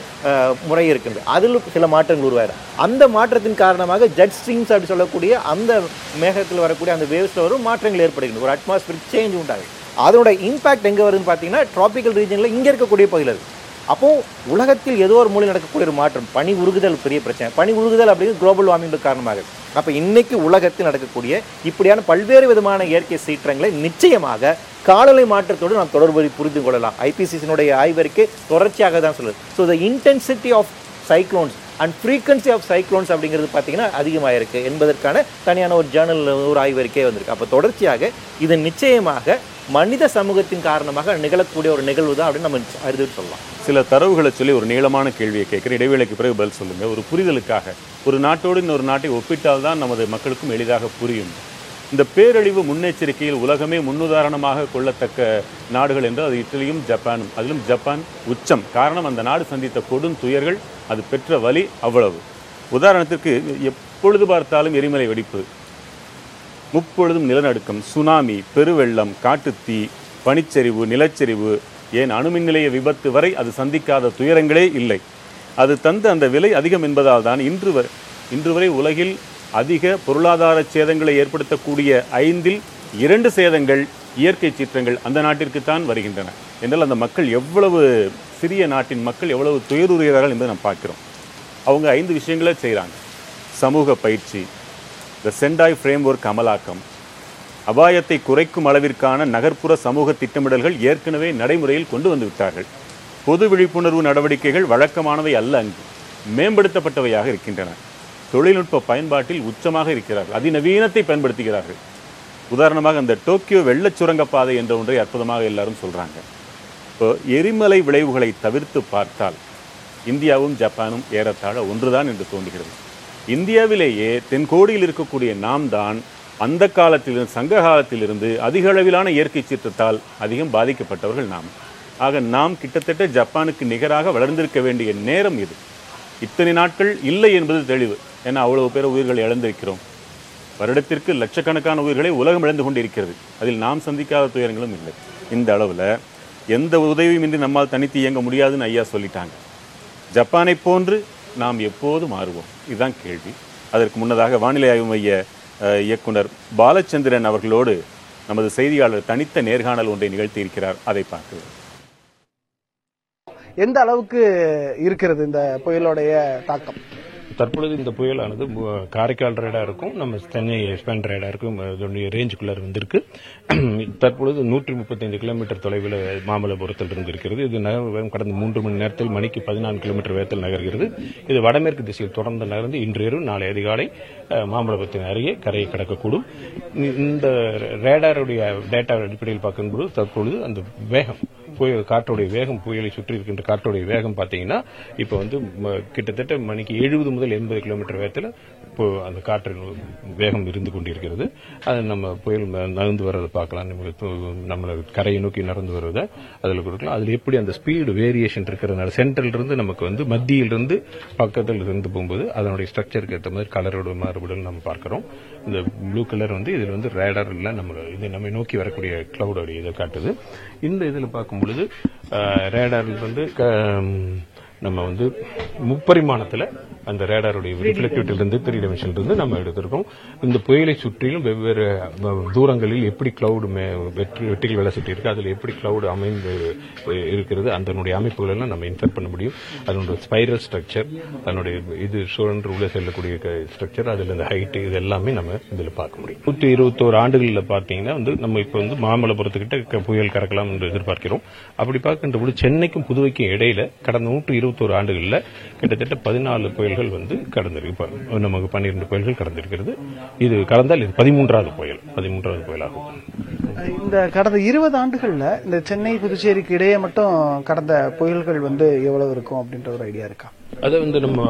முறை இருக்குது அதில் சில மாற்றங்கள் உருவாயிரும் அந்த மாற்றத்தின் காரணமாக ஜட் ஸ்ட்ரீம்ஸ் அப்படி சொல்லக்கூடிய அந்த மேகத்தில் வரக்கூடிய அந்த வேவ்ஸில் வரும் மாற்றங்கள் ஏற்படுகிறது ஒரு அட்மாஸ்பியர் சேஞ்ச் உண்டாகுது. அதனோட இம்பாக்ட் எங்கே வருதுன்னு பார்த்தீங்கன்னா ட்ராபிக்கல் ரீஜனில் இங்கே இருக்கக்கூடிய பகுதியில் இருக்குது அப்போது உலகத்தில் ஏதோ ஒரு மூலையில் நடக்கக்கூடிய ஒரு மாற்றம் பனி உருகுதல் பெரிய பிரச்சனை. பனி உருகுதல் அப்படிங்கிறது குளோபல் வார்மிங் காரணமாக அப்போ இன்றைக்கு உலகத்தில் நடக்கக்கூடிய இப்படியான பல்வேறு விதமான இயற்கை சீற்றங்களை நிச்சயமாக காலநிலை மாற்றத்தோடு நாம் தொடர்பு புரிந்து கொள்ளலாம். ஐபிசிசினுடைய ஆய்வறிக்கை தொடர்ச்சியாக தான் சொல்லுது. So the intensity of cyclones and frequency of cyclones அப்படிங்கிறது பார்த்தீங்கன்னா அதிகமாக இருக்குது என்பதற்கான தனியான ஒரு ஜேர்னல் ஒரு ஆய்வறிக்கை வந்திருக்கு. அப்போ தொடர்ச்சியாக இது நிச்சயமாக மனித சமூகத்தின் காரணமாக நிகழக்கூடிய ஒரு நிகழ்வு தான் அப்படின்னு நம்ம அறிந்து சொல்லலாம். சில தரவுகளை சொல்லி ஒரு நீளமான கேள்வியை கேட்குறேன். இடைவேளைக்கு பிறகு பதில் சொல்லுங்கள் ஒரு புரிதலுக்காக. ஒரு நாட்டோடு இன்னொரு நாட்டை ஒப்பிட்டால் தான் நமது மக்களுக்கும் எளிதாக புரியும். இந்த பேரழிவு முன்னெச்சரிக்கையில் உலகமே முன்னுதாரணமாக கொள்ளத்தக்க நாடுகள் என்று அது இட்டலியும் ஜப்பானும். அதிலும் ஜப்பான் உச்சம். காரணம் அந்த நாடு சந்தித்த கொடும் துயர்கள் அது பெற்ற வலி அவ்வளவு. உதாரணத்திற்கு எப்பொழுது பார்த்தாலும் எரிமலை வெடிப்பு முப்பொழுதும் நிலநடுக்கம் சுனாமி பெருவெள்ளம் காட்டுத்தீ பனிச்சரிவு நிலச்சரிவு ஏன் அணுமின் நிலைய விபத்து வரை அது சந்திக்காத துயரங்களே இல்லை. அது தந்த அந்த விலை அதிகம் என்பதால் தான் இன்று வரை இன்று வரை உலகில் அதிக பொருளாதார சேதங்களை ஏற்படுத்தக்கூடிய ஐந்தில் இரண்டு சேதங்கள் இயற்கை சீற்றங்கள் அந்த நாட்டிற்குத்தான் வருகின்றன. என்றால் அந்த மக்கள் எவ்வளவு சிறிய நாட்டின் மக்கள் எவ்வளவு துயருறுகிறார்கள் என்பதை நாம் பார்க்கிறோம். அவங்க ஐந்து விஷயங்களை செய்கிறாங்க. சமூக பயிற்சி த செண்டாய் ஃப்ரேம் ஒர்க் அமலாக்கம் அபாயத்தை குறைக்கும் அளவிற்கான நகர்ப்புற சமூக திட்டமிடல்கள் ஏற்கனவே நடைமுறையில் கொண்டு வந்து விட்டார்கள். பொது விழிப்புணர்வு நடவடிக்கைகள் வழக்கமானவை அல்ல அங்கு. மேம்படுத்தப்பட்டவையாக இருக்கின்றன. தொழில்நுட்ப பயன்பாட்டில் உச்சமாக இருக்கிறார்கள். அதிநவீனத்தை பயன்படுத்துகிறார்கள். உதாரணமாக அந்த டோக்கியோ வெள்ளச் சுரங்கப்பாதை என்ற ஒன்றை அற்புதமாக எல்லாரும் சொல்கிறாங்க இப்போ எரிமலை விளைவுகளை தவிர்த்து பார்த்தால் இந்தியாவும் ஜப்பானும் ஏறத்தாழ ஒன்றுதான் என்று தோன்றுகிறது. இந்தியாவிலேயே தென்கோடியில் இருக்கக்கூடிய நாம் தான் அந்த காலத்திலிருந்து சங்க காலத்திலிருந்து அதிக அளவிலான இயற்கை சீற்றத்தால் அதிகம் பாதிக்கப்பட்டவர்கள் நாம். ஆக நாம் கிட்டத்தட்ட ஜப்பானுக்கு நிகராக வளர்ந்திருக்க வேண்டிய நேரம் இது. இத்தனை நாட்கள் இல்லை என்பது தெளிவு. ஏன்னா அவ்வளவு பேர் உயிர்களை இழந்திருக்கிறோம். வருடத்திற்கு லட்சக்கணக்கான உயிர்களை உலகம் இழந்து கொண்டிருக்கிறது. அதில் நாம் சந்திக்காத துயரங்களும் இல்லை. இந்த அளவில் எந்த உதவியும் இன்றி நம்மால் தனித்து இயங்க முடியாதுன்னு ஐயா சொல்லிட்டாங்க. ஜப்பானை போன்று நாம் எப்போது மாறுவோம்? இதுதான் கேள்வி. அதற்கு முன்னதாக வானிலை ஆய்வு மைய இயக்குனர் பாலச்சந்திரன் அவர்களோடு நமது செய்தியாளர் தனித்த நேர்காணல் ஒன்றை நிகழ்த்தி இருக்கிறார் அதை பார்க்கிறோம். எந்த அளவுக்கு இருக்கிறது இந்த புயலோடைய தாக்கம்? தற்பொழுது இந்த புயலானது காரைக்கால் ரேடா இருக்கும் நம்ம சென்னை எக்ஸ்பேண்ட் ரேடா இருக்கும் அதனுடைய ரேஞ்சுக்குள்ளே வந்திருக்கு. தற்பொழுது நூற்றி முப்பத்தைந்து கிலோமீட்டர் தொலைவில் மாமல்லபுரத்தில் இருந்து இருக்கிறது இது கடந்த மூன்று மணி நேரத்தில் மணிக்கு பதினான்கு கிலோமீட்டர் வேகத்தில் நகர்கிறது. இது வடமேற்கு திசையில் தொடர்ந்து நகர்ந்து இன்று இரவு நாளை அதிகாலை மாமல்லபுரத்தின் அருகே கரையை கடக்கக்கூடும். இந்த ரேடாருடைய டேட்டா அடிப்படையில் பார்க்கும்போது தற்பொழுது அந்த வேகம் புயல் காற்றோடைய வேகம் புயலை சுற்றி இருக்கின்ற காற்றோடைய வேகம் பார்த்தீங்கன்னா இப்போ வந்து ம- கிட்டத்தட்ட மணிக்கு எழுபது முதல் எண்பது கிலோமீட்டர் வேகத்தில் இப்போ அந்த காற்றின் வேகம் இருந்து கொண்டிருக்கிறது. அது நம்ம புயல் நகர்ந்து வர்றதை பார்க்கலாம். நம்ம கரையை நோக்கி நடந்து வருவதை அதில் கொடுக்கலாம். அதில் எப்படி அந்த ஸ்பீடு வேரியேஷன் இருக்கிறதுனால சென்ட்ரல் இருந்து நமக்கு வந்து மத்தியிலிருந்து பக்கத்தில் இருந்து போகும்போது அதனுடைய ஸ்ட்ரக்சருக்கு ஏற்ற மாதிரி கலரோட மாறுபடும் நம்ம பார்க்குறோம். இந்த ப்ளூ கலர் வந்து இதில் வந்து ரேடர் இல்லை நம்ம இதை நம்ம நோக்கி வரக்கூடிய கிளவுடோடைய இதை காட்டுது. இந்த இதில் பார்க்கும்போது பொழுது ரேடர் வந்து க- நம்ம வந்து முப்பரிமாணத்தில் அந்த ரேடாருடைய ரிஃப்ளெக்டிவிட்டிலிருந்து த்ரீ டிமென்ஷன் இருந்து நம்ம எடுத்திருக்கோம். இந்த புயலை சுற்றிலும் வெவ்வேறு தூரங்களில் எப்படி கிளவுடு வெற்றி வேலை சுற்றி இருக்கு அதில் எப்படி கிளவுடு அமைந்து இருக்கிறது அதனுடைய அமைப்புகள் எல்லாம் நம்ம இன்ஃபர் பண்ண முடியும். அதனுடைய ஸ்பைரல் ஸ்ட்ரக்சர் அதனுடைய இது சுழன்று உள்ளே செல்லக்கூடிய ஸ்ட்ரக்சர் அதில் இந்த ஹைட் இது எல்லாமே நம்ம இதில் பார்க்க முடியும். நூற்றி இருபத்தோரு ஆண்டுகளில் பார்த்தீங்கன்னா வந்து நம்ம இப்போ வந்து மாமல்லபுரத்துக்கிட்ட புயல் கறக்கலாம் என்று எதிர்பார்க்கிறோம். அப்படி பார்க்கின்ற போது சென்னைக்கும் புதுவைக்கும் இடையில கடந்த நூற்று இருபத்தோரு ஆண்டுகளில் கிட்டத்தட்ட பதினாலு புயல் புயல்கள் வந்து கடந்திருக்கு. நமக்கு பன்னிரெண்டு புயல்கள் கடந்திருக்கிறது. இது கடந்தால் இது பதிமூன்றாவது புயல். பதிமூன்றாவது புயலாகும். இந்த கடந்த இருபது ஆண்டுகள்ல இந்த சென்னை புதுச்சேரிக்கு இடையே மட்டும் கடந்த புயல்கள் வந்து எவ்வளவு இருக்கும் அப்படின்ற ஒரு ஐடியா இருக்கா? அதை வந்து நம்ம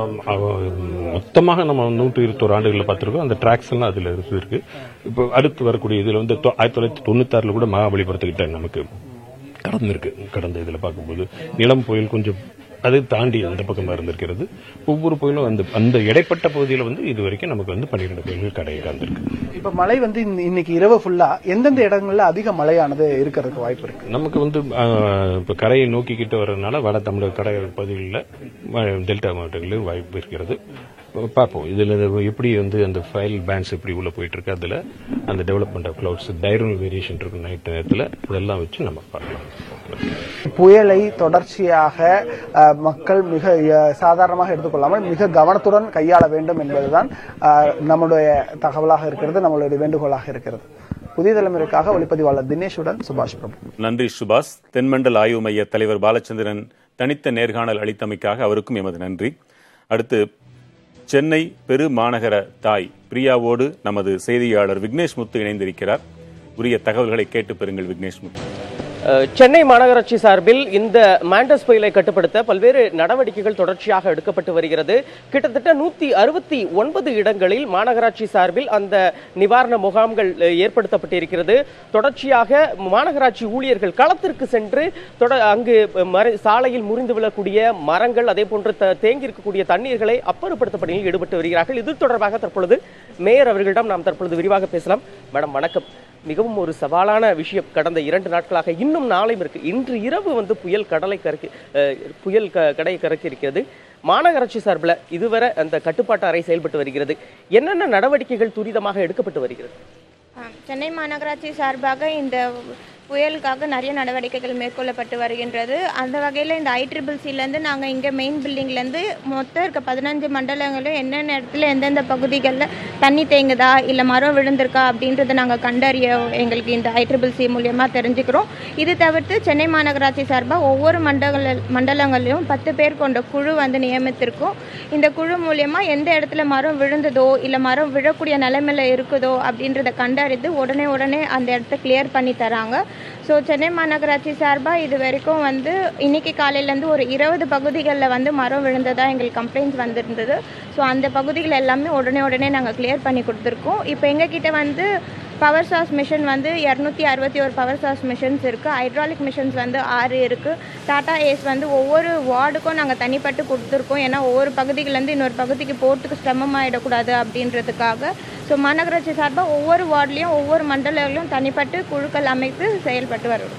மொத்தமாக நம்ம நூற்றி இருபத்தோரு ஆண்டுகளில் பார்த்துருக்கோம். அந்த ட்ராக்ஸ் எல்லாம் அதில் இருக்கு. இப்போ அடுத்து வரக்கூடிய இதில் வந்து ஆயிரத்தி தொள்ளாயிரத்தி தொண்ணூத்தாறுல கூட மகாபலிபுரத்துக்கிட்ட நமக்கு கடந்திருக்கு. கடந்த இதில் பார்க்கும்போது நிலம் புயல் கொஞ்சம் அதை தாண்டி அந்த பக்கமாக இருந்திருக்கிறது ஒவ்வொரு புயலும் அந்த அந்த இடைப்பட்ட பகுதியில் வந்து இது வரைக்கும் நமக்கு வந்து பன்னிரெண்டு புயல்கள் கடை கடந்திருக்கு இப்ப மழை வந்து இன்ன- இன்னைக்கு இரவு ஃபுல்லா எந்தெந்த இடங்கள்ல அதிக மழையானது இருக்கிறதுக்கு வாய்ப்பு இருக்கு? நமக்கு வந்து இப்போ கரையை நோக்கிக்கிட்டு வர்றதுனால வட தமிழக கடை பகுதிகளில் டெல்டா மாவட்டங்களில் வாய்ப்பு இருக்கிறது. பார்ப்போம். இதில் எப்படி வந்து அந்த ஃபைல் பேண்ட்ஸ் எப்படி உள்ள போயிட்டு இருக்கு அதில் அந்த development of clouds diurnal variation இருக்கும் நைட் நேரத்தில் இதெல்லாம் வச்சு நம்ம பார்க்கலாம். புயலை தொடர்ச்சியாக மக்கள் மிக சாதாரணமாக எடுத்துக்கொள்ளாமல் மிக கவனத்துடன் கையாள வேண்டும் என்பதுதான் நம்முடைய தகவலாக இருக்கிறது நம்மளுடைய வேண்டுகோளாக இருக்கிறது. புதிய தலைமுறைக்காக ஒளிப்பதிவாளர் தினேஷுடன் சுபாஷ் பிரபு. நன்றி சுபாஷ். தென்மண்டல் ஆய்வு மைய தலைவர் பாலச்சந்திரன் தனித்த நேர்காணல் அளித்தமைக்காக அவருக்கும் எமது நன்றி. அடுத்து சென்னை பெரு மாநகர தாய் பிரியாவோடு நமது செய்தியாளர் விக்னேஷ் முத்து இணைந்திருக்கிறார். உரிய தகவல்களை கேட்டு பெறுங்கள் விக்னேஷ் முத்து. சென்னை மாநகராட்சி சார்பில் இந்த மாண்டஸ் புயலை கட்டுப்படுத்த பல்வேறு நடவடிக்கைகள் தொடர்ச்சியாக எடுக்கப்பட்டு வருகிறது. கிட்டத்தட்ட நூத்தி அறுபத்தி ஒன்பது இடங்களில் மாநகராட்சி சார்பில் அந்த நிவாரண முகாம்கள் ஏற்படுத்தப்பட்டிருக்கிறது. தொடர்ச்சியாக மாநகராட்சி ஊழியர்கள் களத்திற்கு சென்று தொட- அங்கு சாலையில் முறிந்து விழக்கூடிய மரங்கள் அதே போன்று த- தேங்கி இருக்கக்கூடிய தண்ணீர்களை அப்புறப்படுத்த பணியில் ஈடுபட்டு வருகிறார்கள். இது தொடர்பாக தற்பொழுது மேயர் அவர்களிடம் நாம் தற்பொழுது விரிவாக பேசலாம். மேடம் வணக்கம். மிகவும் ஒரு சவாலான விஷயம் கடந்த இரண்டு நாட்களாக. இன்னும் நாளையும் இருக்கு. இன்று இரவு வந்து புயல் கடலை கரைக்கு புயல் க- கடை கரைக்கு இருக்கிறது மாநகராட்சி சார்பில் இதுவரை அந்த கட்டுப்பாட்டு அறை செயல்பட்டு வருகிறது. என்னென்ன நடவடிக்கைகள் துரிதமாக எடுக்கப்பட்டு வருகிறது? சென்னை மாநகராட்சி சார்பாக இந்த புயலுக்காக நிறைய நடவடிக்கைகள் மேற்கொள்ளப்பட்டு வருகின்றது. அந்த வகையில் இந்த ஐட்ரிபிள்சிலேருந்து நாங்கள் இங்கே மெயின் பில்டிங்லேருந்து மொத்தம் இருக்க பதினஞ்சு மண்டலங்களும் என்னென்ன இடத்துல எந்தெந்த பகுதிகளில் தண்ணி தேங்குதா இல்லை மரம் விழுந்திருக்கா அப்படின்றத நாங்கள் கண்டறிய எங்களுக்கு இந்த ஐட்ரிபிள்சி மூலியமாக தெரிஞ்சுக்கிறோம். இது தவிர்த்து சென்னை மாநகராட்சி சார்பாக ஒவ்வொரு மண்டல மண்டலங்களிலும் பத்து பேர் கொண்ட குழு வந்து நியமித்திருக்கோம். இந்த குழு மூலியமாக எந்த இடத்துல மரம் விழுந்ததோ இல்லை மரம் விழக்கூடிய நிலைமையில இருக்குதோ அப்படின்றத கண்டறிந்து உடனே உடனே அந்த இடத்த கிளியர் பண்ணி தராங்க. ஸோ சென்னை மாநகராட்சி சார்பாக இது வரைக்கும் வந்து இன்னைக்கு காலையிலேருந்து ஒரு இருபது பகுதிகளில் வந்து மரம் விழுந்ததாக எங்களுக்கு கம்ப்ளைண்ட்ஸ் வந்திருந்தது. ஸோ அந்த பகுதிகள் எல்லாமே உடனே உடனே நாங்கள் கிளியர் பண்ணி கொடுத்துருக்கோம். இப்போ எங்ககிட்ட வந்து பவர் சாஸ் மிஷின் வந்து இரநூத்தி அறுபத்தி ஒரு பவர் சாஸ் மிஷின்ஸ் இருக்குது ஹைட்ராலிக் மிஷின்ஸ் வந்து ஆறு இருக்குது டாடா ஏஸ் வந்து ஒவ்வொரு வார்டுக்கும் நாங்கள் தனிப்பட்டு கொடுத்துருக்கோம். ஏன்னா ஒவ்வொரு பகுதியிலேருந்து இன்னொரு பகுதிக்கு போகிறதுக்கு சிரமமாயிடக்கூடாது அப்படின்றதுக்காக ஸோ மாநகராட்சி சார்பாக ஒவ்வொரு வார்டுலேயும் ஒவ்வொரு மண்டலங்களிலும் தனிப்பட்டு குழுக்கள் அமைத்து செயல்பட்டு வருவோம்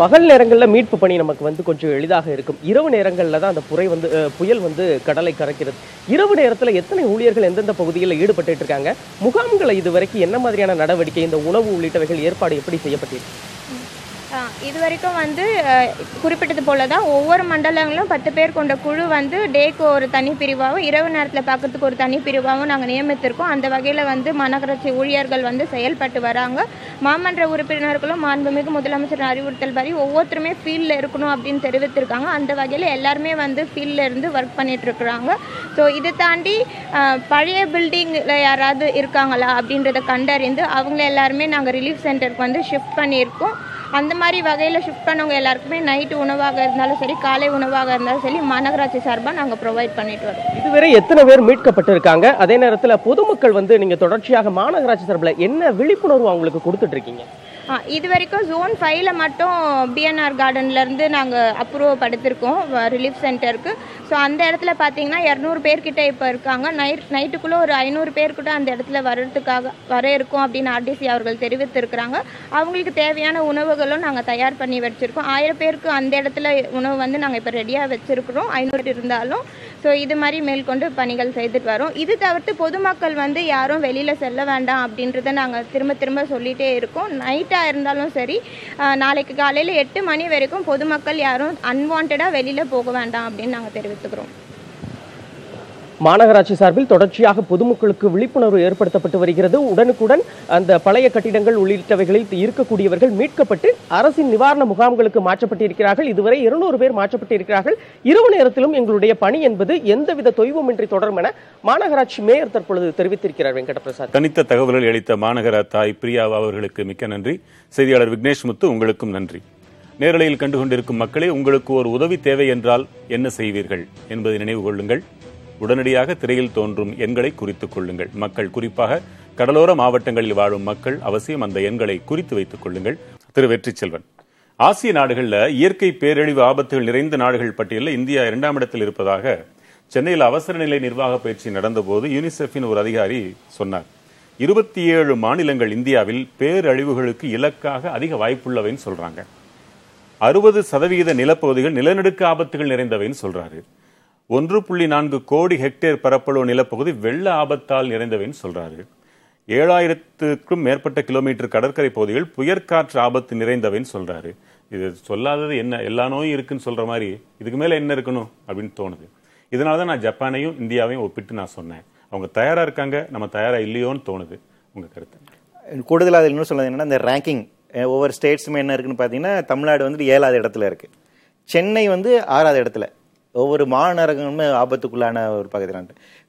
பகல் நேரங்களில் மீட்பு பணி நமக்கு வந்து கொஞ்சம் எளிதாக இருக்கும். இரவு நேரங்களில் தான் அந்த புரை வந்து புயல் வந்து கடலை கறக்கிறது இரவு நேரத்தில் எத்தனை ஊழியர்கள் எந்தெந்த பகுதிகளில் ஈடுபட்டு இருக்காங்க? முகாம்களை இதுவரைக்கும் என்ன மாதிரியான நடவடிக்கை இந்த உணவு உள்ளிட்டவைகள் ஏற்பாடு எப்படி செய்யப்பட்டிருக்கு? இது வரைக்கும் வந்து குறிப்பிட்டது போல தான் ஒவ்வொரு மண்டலங்களும் பத்து பேர் கொண்ட குழு வந்து டேக்கு ஒரு தனி பிரிவாகவும் இரவு நேரத்தில் பார்க்கறதுக்கு ஒரு தனி பிரிவாகவும் நாங்கள் நியமித்திருக்கோம். அந்த வகையில் வந்து மாநகராட்சி ஊழியர்கள் வந்து செயல்பட்டு வராங்க. மாமன்ற உறுப்பினர்களும் மாண்புமிகு முதலமைச்சர் அறிவுறுத்தல் படி ஒவ்வொருத்தருமே ஃபீல்டில் இருக்கணும் அப்படின்னு தெரிவித்திருக்காங்க. அந்த வகையில் எல்லாருமே வந்து ஃபீல்டில் இருந்து ஒர்க் பண்ணிகிட்ருக்குறாங்க ஸோ இதை தாண்டி பழைய பில்டிங்கில் யாராவது இருக்காங்களா அப்படின்றத கண்டறிந்து அவங்கள எல்லாருமே நாங்கள் ரிலீஃப் சென்டருக்கு வந்து ஷிஃப்ட் பண்ணியிருக்கோம். அந்த மாதிரி வகையில் ஷிஃப்ட் பண்ணவங்க எல்லாருக்குமே நைட்டு உணவாக இருந்தாலும் சரி காலை உணவாக இருந்தாலும் சரி மாநகராட்சி சார்பாக நாங்கள் ப்ரொவைட் பண்ணிட்டு வரோம். இதுவரை எத்தனை பேர் மீட்கப்பட்டிருக்காங்க? அதே நேரத்தில் பொதுமக்கள் வந்து நீங்க தொடர்ச்சியாக மாநகராட்சி சார்பில் என்ன விழிப்புணர்வு அவங்களுக்கு கொடுத்துட்டு இருக்கீங்க? இது வரைக்கும் ஜோன் ஃபைவ்ல மட்டும் பிஎன்ஆர் கார்டன்லேருந்து நாங்கள் அப்ரூவ் படுத்திருக்கோம் ரிலீஃப் சென்டருக்கு ஸோ அந்த இடத்துல பார்த்தீங்கன்னா இரநூறு பேர்கிட்ட இப்போ இருக்காங்க. நைட் நைட்டுக்குள்ளே ஒரு ஐநூறு பேர்கிட்ட அந்த இடத்துல வர்றதுக்காக வர இருக்கும் அப்படின்னு ஆர்டிசி அவர்கள் தெரிவித்திருக்கிறாங்க. அவங்களுக்கு தேவையான உணவுகளும் நாங்கள் தயார் பண்ணி வச்சுருக்கோம். ஆயிரம் பேருக்கு அந்த இடத்துல உணவு வந்து நாங்கள் இப்போ ரெடியாக வச்சுருக்கிறோம். ஐநூறு இருந்தாலும் ஸோ இது மாதிரி மேற்கொண்டு பணிகள் செய்துட்டு வரோம். இது தவிர்த்து பொதுமக்கள் வந்து யாரும் வெளியில் செல்ல வேண்டாம் அப்படின்றத நாங்கள் திரும்ப திரும்ப சொல்லிகிட்டே இருக்கோம். நைட்டாக இருந்தாலும் சரி நாளைக்கு காலையில் எட்டு மணி வரைக்கும் பொதுமக்கள் யாரும் அன்வான்டாக வெளியில் போக வேண்டாம் அப்படின்னு நாங்கள் தெரிவித்துக்கிறோம். மாநகராட்சி சார்பில் தொடர்ச்சியாக பொதுமக்களுக்கு விழிப்புணர்வு ஏற்படுத்தப்பட்டு வருகிறது. உடனுக்குடன் அந்த பழைய கட்டிடங்கள் உள்ளிட்டவைகளில் இருக்கக்கூடியவர்கள் மீட்கப்பட்டு அரசின் நிவாரண முகாம்களுக்கு மாற்றப்பட்டிருக்கிறார்கள். இதுவரை இருநூறு பேர் மாற்றப்பட்டிருக்கிறார்கள். இரவு நேரத்திலும் எங்களுடைய பணி என்பது எந்தவித தொய்வுமின்றி தொடரும் என மாநகராட்சி மேயர் தற்பொழுது தெரிவித்திருக்கிறார் வெங்கடபிரசாத் தனித்த தகவல்கள் அளித்த மாநகர தாய் பிரியா அவர்களுக்கு மிக்க நன்றி. செய்தியாளர் விக்னேஷ் முத்து உங்களுக்கும் நன்றி. நேரலையில் கண்டு கொண்டிருக்கும் மக்களே உங்களுக்கு ஒரு உதவி தேவை என்றால் என்ன செய்வீர்கள் என்பதை நினைவு கொள்ளுங்கள். உடனடியாக திரையில் தோன்றும் எண்களை குறித்துக் கொள்ளுங்கள். மக்கள் குறிப்பாக கடலோர மாவட்டங்களில் வாழும் மக்கள் அவசியம் அந்த எண்களை குறித்து வைத்துக் கொள்ளுங்கள். திரு வெற்றி செல்வன் ஆசிய நாடுகளில் இயற்கை பேரழிவு ஆபத்துகள் நிறைந்த நாடுகள் பட்டியலில் இந்தியா இரண்டாம் இடத்தில் இருப்பதாக சென்னையில் அவசர நிலை நிர்வாக பயிற்சி நடந்தபோது யூனிசெஃபின் ஒரு அதிகாரி சொன்னார். இருபத்தி ஏழு மாநிலங்கள் இந்தியாவில் பேரழிவுகளுக்கு இலக்காக அதிக வாய்ப்புள்ளவைன்னு சொல்றாங்க. அறுபது சதவிகித நிலப்பகுதிகள் நிலநடுக்க ஆபத்துகள் நிறைந்தவைன்னு சொல்றாரு. ஒன்று புள்ளி நான்கு கோடி ஹெக்டேர் பரப்பளவு நிலப்பகுதி வெள்ள ஆபத்தால் நிறைந்தவைன்னு சொல்றாரு ஏழாயிரத்துக்கும் மேற்பட்ட கிலோமீட்டர் கடற்கரை பகுதிகள் புயற்காற்று ஆபத்து நிறைந்தவைன்னு சொல்றாரு. இது சொல்லாதது என்ன? எல்லா நோயும் இருக்குன்னு சொல்ற மாதிரி இதுக்கு மேல என்ன இருக்கணும் அப்படின்னு தோணுது. இதனால தான் நான் ஜப்பானையும் இந்தியாவையும் ஒப்பிட்டு நான் சொன்னேன். அவங்க தயாரா இருக்காங்க நம்ம தயாரா இல்லையோன்னு தோணுது. உங்க கருத்து? கூடுதலாக அதில் இன்னும் சொல்லுறது என்னன்னா இந்த ரேங்கிங் ஒவ்வொரு ஸ்டேட்ஸுமே என்ன இருக்குன்னு பார்த்தீங்கன்னா தமிழ்நாடு வந்து ஏழாவது இடத்துல இருக்குது சென்னை வந்து ஆறாவது இடத்துல. ஒவ்வொரு மாநகரங்களுமே ஆபத்துக்குள்ளான ஒரு பகுதி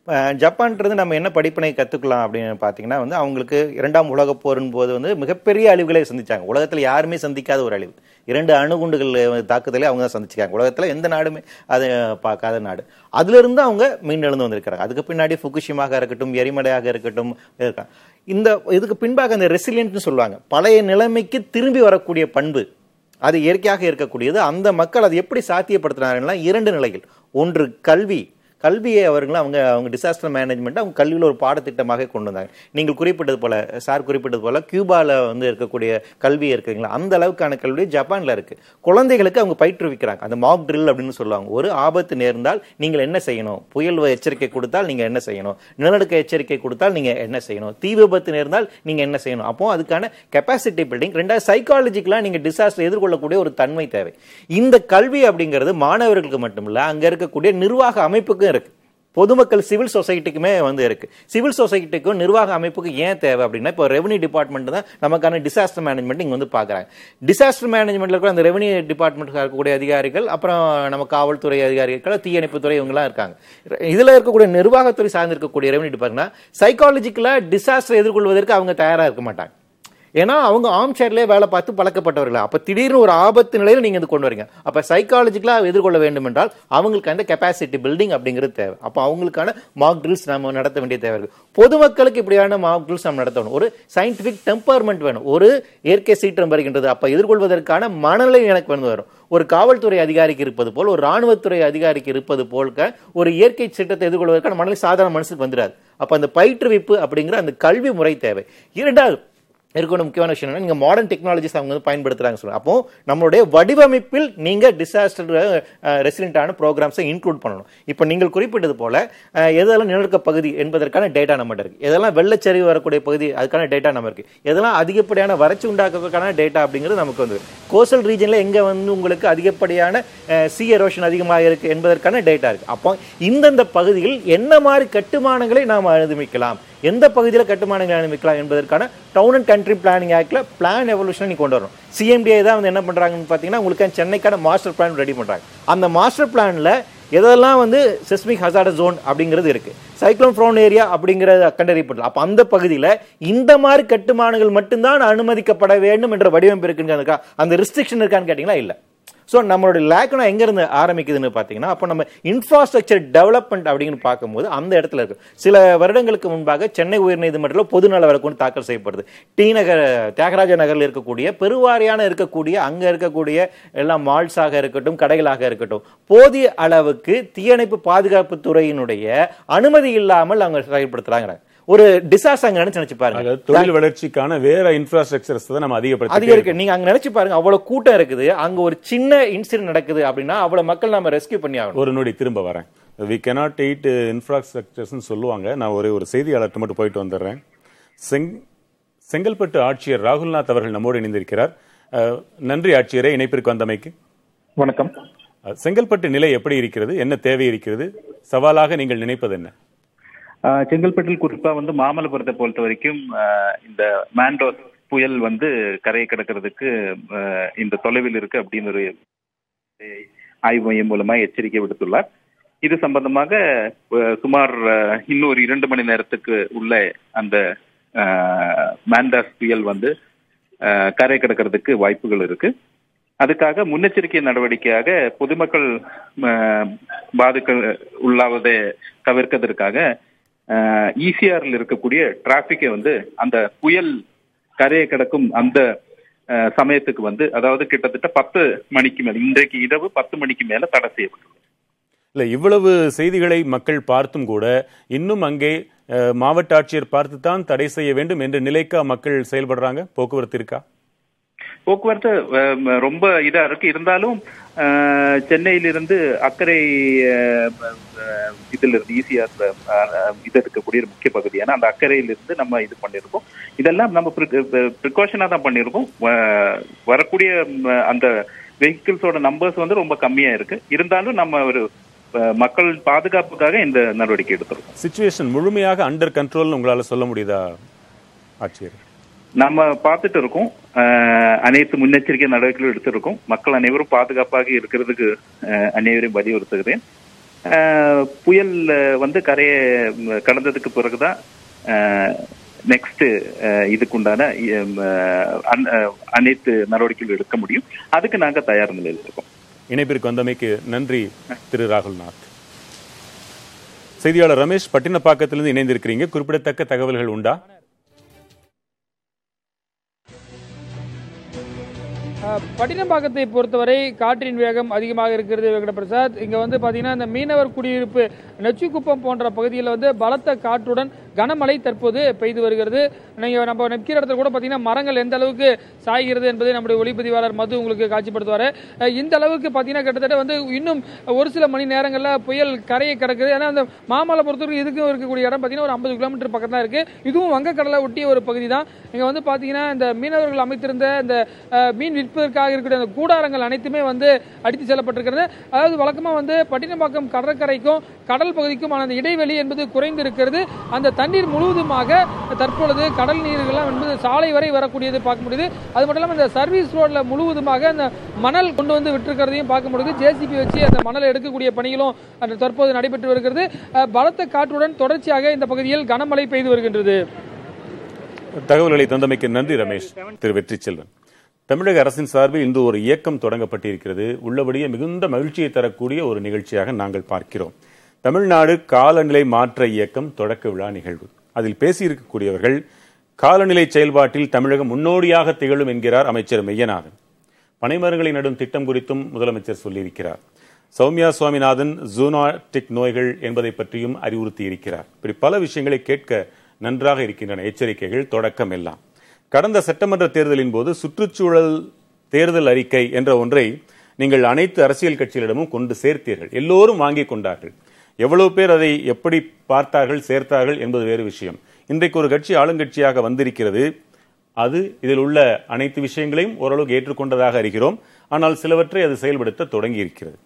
இப்போ ஜப்பான்றது நம்ம என்ன படிப்பினை கற்றுக்கலாம் அப்படின்னு பார்த்தீங்கன்னா வந்து அவங்களுக்கு இரண்டாம் உலக போரின் போது வந்து மிகப்பெரிய அழிவுகளை சந்திச்சாங்க. உலகத்தில் யாருமே சந்திக்காத ஒரு அழிவு. இரண்டு அணுகுண்டுகள் தாக்குதலை அவங்க தான் சந்திச்சாங்க உலகத்தில் எந்த நாடுமே அதை பார்க்காத நாடு. அதுலேருந்து அவங்க மீண்டெழுந்து வந்திருக்கிறாங்க. அதுக்கு பின்னாடி ஃபுகுஷிமாக இருக்கட்டும் எரிமலையாக இருக்கட்டும் இருக்காங்க இந்த இதுக்கு பின்பாக அந்த ரெசிலியன்ட்னு சொல்லுவாங்க. பழைய நிலைமைக்கு திரும்பி வரக்கூடிய பண்பு அது இயற்கையாக இருக்கக்கூடியது. அந்த மக்கள் அதை எப்படி சாத்தியப்படுத்தினார்கள்னா இரண்டு நிலையில் ஒன்று கல்வி. கல்வியை அவர்கள் அவங்க அவங்க டிசாஸ்டர் மேனேஜ்மெண்ட் அவங்க கல்வியில் ஒரு பாடத்திட்டமாக கொண்டு வந்தாங்க. நீங்கள் குறிப்பிட்டது போல சார் குறிப்பிட்டது போல கியூபாவில் வந்து இருக்கக்கூடிய கல்வி இருக்குங்களா? அந்த அளவுக்கான கல்வி ஜப்பானில் இருக்குது குழந்தைகளுக்கு அவங்க பயிற்றுவிக்கிறாங்க. அந்த மாக் ட்ரில் அப்படின்னு சொல்லுவாங்க. ஒரு ஆபத்து நேர்ந்தால் நீங்கள் என்ன செய்யணும்? புயல் எச்சரிக்கை கொடுத்தால் நீங்கள் என்ன செய்யணும்? நிலநடுக்க எச்சரிக்கை கொடுத்தால் நீங்கள் என்ன செய்யணும்? தீ விபத்து நேர்ந்தால் நீங்கள் என்ன செய்யணும்? அப்போ அதுக்கான கெப்பாசிட்டி பில்டிங் ரெண்டாவது சைக்காலஜிக்கலாக நீங்கள் டிசாஸ்டர் எதிர்கொள்ளக்கூடிய ஒரு தன்மை தேவை. இந்த கல்வி அப்படிங்கிறது மாணவர்களுக்கு மட்டுமில்ல அங்கே இருக்கக்கூடிய நிர்வாக அமைப்புக்கும் இருக்கு. பொதுமக்கள் சிவில் சொசைட்டிக்குமே வந்து இருக்கு. சிவில் சொசைட்டிக்கும் நிர்வாக அமைப்புக்கு ஏன் தேவை அப்படின்னா இப்போ ரெவன்யூ டிபார்ட்மெண்ட் தான் நமக்கான டிசாஸ்டர் மேனேஜ்மெண்ட் இங்கே வந்து பார்க்குறாங்க. டிசாஸ்டர் மேனேஜ்மெண்ட்ல கூட அந்த ரெவன்யூ டிபார்ட்மெண்ட் இருக்கக்கூடிய அதிகாரிகள் அப்புறம் நம்ம காவல்துறை அதிகாரிகள் தீயணைப்புத்துறை இவங்கெல்லாம் இருக்காங்க. இதில் இருக்கக்கூடிய நிர்வாகத்துறை சார்ந்திருக்கக்கூடிய ரெவன்யூ டிபார்ட்மெண்ட் சைக்காலஜிக்கலாக டிசாஸ்டர் எதிர்கொள்வதற்கு அவங்க தயாராக இருக்க மாட்டாங்க. ஏன்னா அவங்க ஆம் சேர்லேயே வேலை பார்த்து பழக்கப்பட்டவர்கள். அப்ப திடீர்னு ஒரு ஆபத்து நிலையில நீங்க இது கொண்டு வரீங்க. அப்ப சைக்காலஜிக்கலா எதிர்கொள்ள வேண்டும் என்றால் அவங்களுக்கு அந்த கெப்பாசிட்டி பில்டிங் அப்படிங்கிறது தேவை. அப்ப அவங்களுக்கான மார்க் ட்ரில்ஸ் நம்ம நடத்த வேண்டிய தேவை இருக்கு. பொதுமக்களுக்கு இப்படியான மார்க் ட்ரில்ஸ் நம்ம நடத்தணும் ஒரு சயின்டிபிக் டெம்பர்மெண்ட் வேணும். ஒரு இயற்கை சீற்றம் வருகின்றது. அப்ப எதிர்கொள்வதற்கான மனநிலை எனக்கு வந்து வரும். ஒரு காவல்துறை அதிகாரிக்கு இருப்பது போல் ஒரு ராணுவத்துறை அதிகாரிக்கு இருப்பது போல்க ஒரு இயற்கை சட்டத்தை எதிர்கொள்வதற்கான மனநிலை சாதாரண மனசுக்கு வந்துடாது அப்ப அந்த பயிற்றுவிப்பு அப்படிங்கிற அந்த கல்வி முறை தேவை. இரண்டாவது இருக்கணும். முக்கியமான விஷயம் என்னன்னா நீங்கள் மாடர்ன் டெக்னாலஜிஸ் அவங்க வந்து பயன்படுத்துறாங்க சொல்லுங்க அப்போ நம்மளுடைய வடிவமைப்பில் நீங்கள் டிசாஸ்டர் ரெசிடென்டான ப்ரோக்ராம்ஸை இன்க்ளூட் பண்ணணும். இப்போ நீங்கள் குறிப்பிட்டது போல எதெல்லாம் நிலநடுக்க பகுதி என்பதற்கான டேட்டா நம்மகிட்ட இருக்குது எதெல்லாம் வெள்ளச்சரிவு வரக்கூடிய பகுதி அதுக்கான டேட்டா நம்ம இருக்குது எதெல்லாம் அதிகப்படியான வறட்சி உண்டாக்குறதுக்கான டேட்டா அப்படிங்கிறது நமக்கு வந்து கோஸ்டல் ரீஜனில் எங்கே வந்து உங்களுக்கு அதிகப்படியான சி எரோஷன் அதிகமாக இருக்குது என்பதற்கான டேட்டா இருக்குது அப்போ இந்தந்த பகுதியில் என்ன மாதிரி கட்டுமானங்களை நாம் அனுமதிக்கலாம்? எந்த பகுதியில் கட்டுமானங்களை அனுமதிக்கலாம் என்பதற்கான டவுன் அண்ட் கண்ட்ரி பிளானிங் ஆக்டில் பிளான் எவல்யூஷன் நீ கொண்டு வரணும். சிஎம்டிஐ தான் வந்து என்ன பண்ணுறாங்கன்னு பார்த்தீங்கன்னா உங்களுக்கு சென்னைக்கான மாஸ்டர் பிளான் ரெடி பண்ணுறாங்க அந்த மாஸ்டர் பிளானில் எதெல்லாம் வந்து செஸ்மிக் ஹசாட ஜோன் அப்படிங்கிறது இருக்குது சைக்ளோன் ஃப்ரோன் ஏரியா அப்படிங்கிறது கண்டறியப்படலாம் அப்போ அந்த பகுதியில் இந்த மாதிரி கட்டுமானங்கள் மட்டும்தான் அனுமதிக்கப்பட வேண்டும் என்ற வடிவமைப்பு இருக்குன்னு அந்த ரிஸ்ட்ரிக்ஷன் இருக்கான்னு கேட்டிங்கன்னா இல்லை. ஸோ நம்மளுடைய லேக்கணம் எங்கேருந்து ஆரம்பிக்குதுன்னு பார்த்தீங்கன்னா அப்போ நம்ம இன்ஃப்ராஸ்ட்ரக்சர் டெவலப்மெண்ட் அப்படின்னு பார்க்கும்போது அந்த இடத்துல இருக்கு. சில வருடங்களுக்கு முன்பாக சென்னை உயர்நீதிமன்றத்தில் பொதுநல வழக்கு தாக்கல் செய்யப்படுது. டி நகர் தியாகராஜ நகரில் இருக்கக்கூடிய பெருவாரியான இருக்கக்கூடிய அங்கே இருக்கக்கூடிய எல்லாம் மால்ஸாக இருக்கட்டும் கடைகளாக இருக்கட்டும் போதிய அளவுக்கு தீயணைப்பு பாதுகாப்பு துறையினுடைய அனுமதி இல்லாமல் அவங்க செயல்படுத்துறாங்க. ஒரு டிசாஸ்டர் அங்க நினைச்சு நினைச்சு பாருங்க. தொழில் வளர்ச்சிக்கான வேற இன்ஃப்ராஸ்ட்ரக்சர்ஸ் தான் நம்ம அதிகப்படுத்தி அதிகரிக்க நீங்க அங்க நினைச்சு பாருங்க அவ்வளவு கூட்டம் இருக்குது. அங்க ஒரு சின்ன இன்சிடென்ட் நடக்குது அப்படின்னா அவ்வளவு மக்கள் நம்ம ரெஸ்கியூ பண்ணி ஆகணும். ஒரு நொடி திரும்ப வரேன். வி cannot eat இன்ஃப்ராஸ்ட்ரக்சர்ஸ் சொல்லுவாங்க. நான் ஒரே ஒரு செய்தியாளர்கிட்ட மட்டும் போயிட்டு வந்துடுறேன். செங் செங்கல்பட்டு ஆட்சியர் ராகுல்நாத் அவர்கள் நம்மோடு இணைந்திருக்கிறார். நன்றி ஆட்சியரே இணைப்பிற்கு வந்தமைக்கு. வணக்கம். செங்கல்பட்டு நிலை எப்படி இருக்கிறது? என்ன தேவை இருக்கிறது? சவாலாக நீங்கள் நினைப்பது என்ன? செங்கல்பட்டில் குறிப்பா வந்து மாமல்லபுரத்தை பொறுத்த வரைக்கும் இந்த மேண்டோஸ் புயல் வந்து கரையை கடக்கிறதுக்கு இந்த தொலைவில் இருக்கு அப்படின்னு ஒரு ஆய்வு மையம் மூலமா எச்சரிக்கை விடுத்துள்ளார். இது சம்பந்தமாக சுமார் இன்னொரு இன்னும் ஒரு இரண்டு மணி நேரத்துக்கு உள்ள அந்த ஆஹ் புயல் வந்து கரை கிடக்கிறதுக்கு வாய்ப்புகள் இருக்கு. அதுக்காக முன்னெச்சரிக்கை நடவடிக்கையாக பொதுமக்கள் ஆஹ் பாதிக்க உள்ளாவதை தவிர்க்கிறதுக்காக ஈசிஆர்ல இருக்கக்கூடிய டிராபிக்கை வந்து அந்த புயல் கரையை கிடக்கும் அந்த சமயத்துக்கு வந்து அதாவது கிட்டத்தட்ட பத்து மணிக்கு மேல இன்றைக்கு இரவு பத்து மணிக்கு மேல தடை செய்யப்பட்டுள்ளது. இல்ல இவ்வளவு செய்திகளை மக்கள் பார்த்தும் கூட இன்னும் அங்கே மாவட்ட ஆட்சியர் பார்த்து தான் தடை செய்ய வேண்டும் என்ற நிலைக்கா மக்கள் செயல்படுறாங்க? போக்குவரத்து இருக்கா? போக்குவரத்து ரொம்ப இதா இருக்கு. இருந்தாலும் சென்னையிலிருந்து அக்கறை இதுல இருந்து ஈஸியா இது இருக்கக்கூடிய ஒரு முக்கிய பகுதியான அந்த அக்கறையிலிருந்து நம்ம இது பண்ணியிருக்கோம். இதெல்லாம் நம்ம ப்ரிகாஷனா தான் பண்ணியிருக்கோம். வரக்கூடிய அந்த வெஹிக்கிள்ஸோட நம்பர்ஸ் வந்து ரொம்ப கம்மியா இருக்கு. இருந்தாலும் நம்ம ஒரு மக்கள் பாதுகாப்புக்காக இந்த நடவடிக்கை எடுத்திருக்கோம். சுச்சுவேஷன் முழுமையாக அண்டர் கண்ட்ரோல்னு உங்களால சொல்ல முடியுதா ஆட்சியர்? நம்ம பார்த்துட்டு இருக்கோம். அஹ், அனைத்து முன்னெச்சரிக்கை நடவடிக்கைகளும் எடுத்திருக்கோம். மக்கள் அனைவரும் பாதுகாப்பாக இருக்கிறதுக்கு அஹ், அனைவரையும் வலியுறுத்துகிறேன். புயல் வந்து கரையை கடந்ததுக்கு பிறகுதான் நெக்ஸ்ட் இதுக்குண்டான அஹ், அனைத்து நடவடிக்கைகள் எடுக்க முடியும். அதுக்கு நாங்க தயார் நிலையில் இருக்கோம். இணைப்பிற்கு வந்தமைக்கு நன்றி திரு ராகுல்நாத். செய்தியாளர் ரமேஷ் பட்டினப்பாக்கத்திலிருந்து இணைந்திருக்கிறீங்க. குறிப்பிடத்தக்க தகவல்கள் உண்டா? பட்டினம்பாக்கத்தை பொறுத்தவரை காற்றின் வேகம் அதிகமாக இருக்கிறது வெங்கட பிரசாத் இங்க வந்து பாத்தீங்கன்னா இந்த மீனவர் குடியிருப்பு நெச்சிக்குப்பம் போன்ற பகுதியில் வந்து பலத்த காற்றுடன் கனமழை தற்போது பெய்து வருகிறது. நீங்க நம்ம நிற்கிற இடத்துல கூட பாத்தீங்கன்னா மரங்கள் எந்த அளவுக்கு சாய்கிறது என்பதை நம்முடைய ஒளிப்பதிவாளர் மது உங்களுக்கு காட்சிப்படுத்துவாரு. இந்த அளவுக்கு பாத்தீங்கன்னா கிட்டத்தட்ட வந்து இன்னும் ஒரு சில மணி நேரங்களில் புயல் கரையை கடக்குது. ஏன்னா அந்த மாமலை பொறுத்தவரைக்கும் இதுக்கும் இருக்கக்கூடிய இடம் பாத்தீங்கன்னா ஒரு ஐம்பது கிலோமீட்டர் பக்கம் தான் இருக்கு. இதுவும் வங்கக்கடலை ஒட்டிய ஒரு பகுதி தான். இங்க வந்து பாத்தீங்கன்னா இந்த மீனவர்கள் அமைத்திருந்த இந்த மீன் விற்பதற்காக இருக்கக்கூடிய அந்த கூடாரங்கள் அனைத்துமே வந்து அடித்து செல்லப்பட்டிருக்கிறது. அதாவது வழக்கமா வந்து பட்டினப்பாக்கம் கடற்கரைக்கும் கடல் பகுதிக்குமான அந்த இடைவெளி என்பது குறைந்து இருக்கிறது அந்த தண்ணீர் முழுவதுமாக தற்பொழுது கடல் நீர்கள்லாம் என்பது சாலை வரை வரக்கூடியது பார்க்க முடியுது. அது மட்டும் இல்லாமல் இந்த சர்வீஸ் ரோட்ல முழுவதுமாக அந்த மணல் கொண்டு வந்து விட்டுருக்கிறதையும் பார்க்க முடியுது. ஜேசிபி வச்சு அந்த மணலை எடுக்கக்கூடிய பணிகளும் அந்த தற்போது நடைபெற்று வருகிறது. பலத்த காற்றுடன் தொடர்ச்சியாக இந்த பகுதியில் கனமழை பெய்து வருகின்றது. தகவல்களை தந்தமைக்கு நன்றி ரமேஷ். திரு வெற்றி செல்வன் தமிழக அரசின் சார்பில் இன்று ஒரு இயக்கம் தொடங்கப்பட்டிருக்கிறது. உள்ளபடியே மிகுந்த மகிழ்ச்சியை தரக்கூடிய ஒரு நிகழ்ச்சியாக நாங்கள் பார்க்கிறோம். தமிழ்நாடு காலநிலை மாற்ற இயக்கம் தொடக்க விழா நிகழ்வு. அதில் பேசியிருக்கக்கூடியவர்கள் காலநிலை செயல்பாட்டில் தமிழகம் முன்னோடியாக திகழும் என்கிறார் அமைச்சர் மெய்யநாதன். பனைமரங்களை நடும் திட்டம் குறித்தும் முதலமைச்சர் சொல்லியிருக்கிறார். சௌமியா சுவாமிநாதன் ஜூனாட்டிக் நோய்கள் என்பதை பற்றியும் அறிவுறுத்தி இருக்கிறார் இப்படி பல விஷயங்களை கேட்க நன்றாக இருக்கின்றன எச்சரிக்கைகள் தொடக்கம் எல்லாம். கடந்த சட்டமன்ற தேர்தலின் போது சுற்றுச்சூழல் தேர்தல் அறிக்கை என்ற ஒன்றை நீங்கள் அனைத்து அரசியல் கட்சிகளிடமும் கொண்டு சேர்த்தீர்கள். எல்லோரும் வாங்கிக் கொண்டார்கள். எவ்வளவு பேர் அதை எப்படி பார்த்தார்கள் சேர்த்தார்கள் என்பது வேறு விஷயம். இன்றைக்கு ஒரு கட்சி ஆளுங்கட்சியாக வந்திருக்கிறது. அது இதில் உள்ள அனைத்து விஷயங்களையும் ஓரளவுக்கு ஏற்றுக்கொண்டதாக அறிகிறோம் ஆனால் சிலவற்றை அது செயல்படுத்த தொடங்கி இருக்கிறது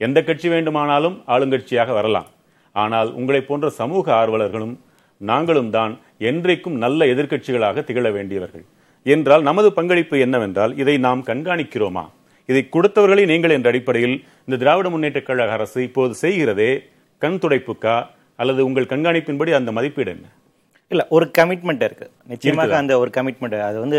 எந்த கட்சி வேண்டுமானாலும் ஆளுங்கட்சியாக வரலாம். ஆனால் உங்களைப் போன்ற சமூக ஆர்வலர்களும் நாங்களும் தான் என்றைக்கும் நல்ல எதிர்க்கட்சிகளாக திகழ வேண்டியவர்கள். என்றால் நமது பங்களிப்பு என்னவென்றால் இதை நாம் கண்காணிக்கிறோமா? இதை கொடுத்தவர்களை நீங்கள் என்ற அடிப்படையில் இந்த திராவிட முன்னேற்ற கழக அரசு இப்போது செய்கிறதே கண் துடைப்புக்கா அல்லது உங்கள் கண்காணிப்பின்படி அந்த மதிப்பீடு என்ன? இல்ல ஒரு கமிட்மெண்ட் இருக்கு. நிச்சயமாக? அந்த ஒரு கமிட்மெண்ட் அது வந்து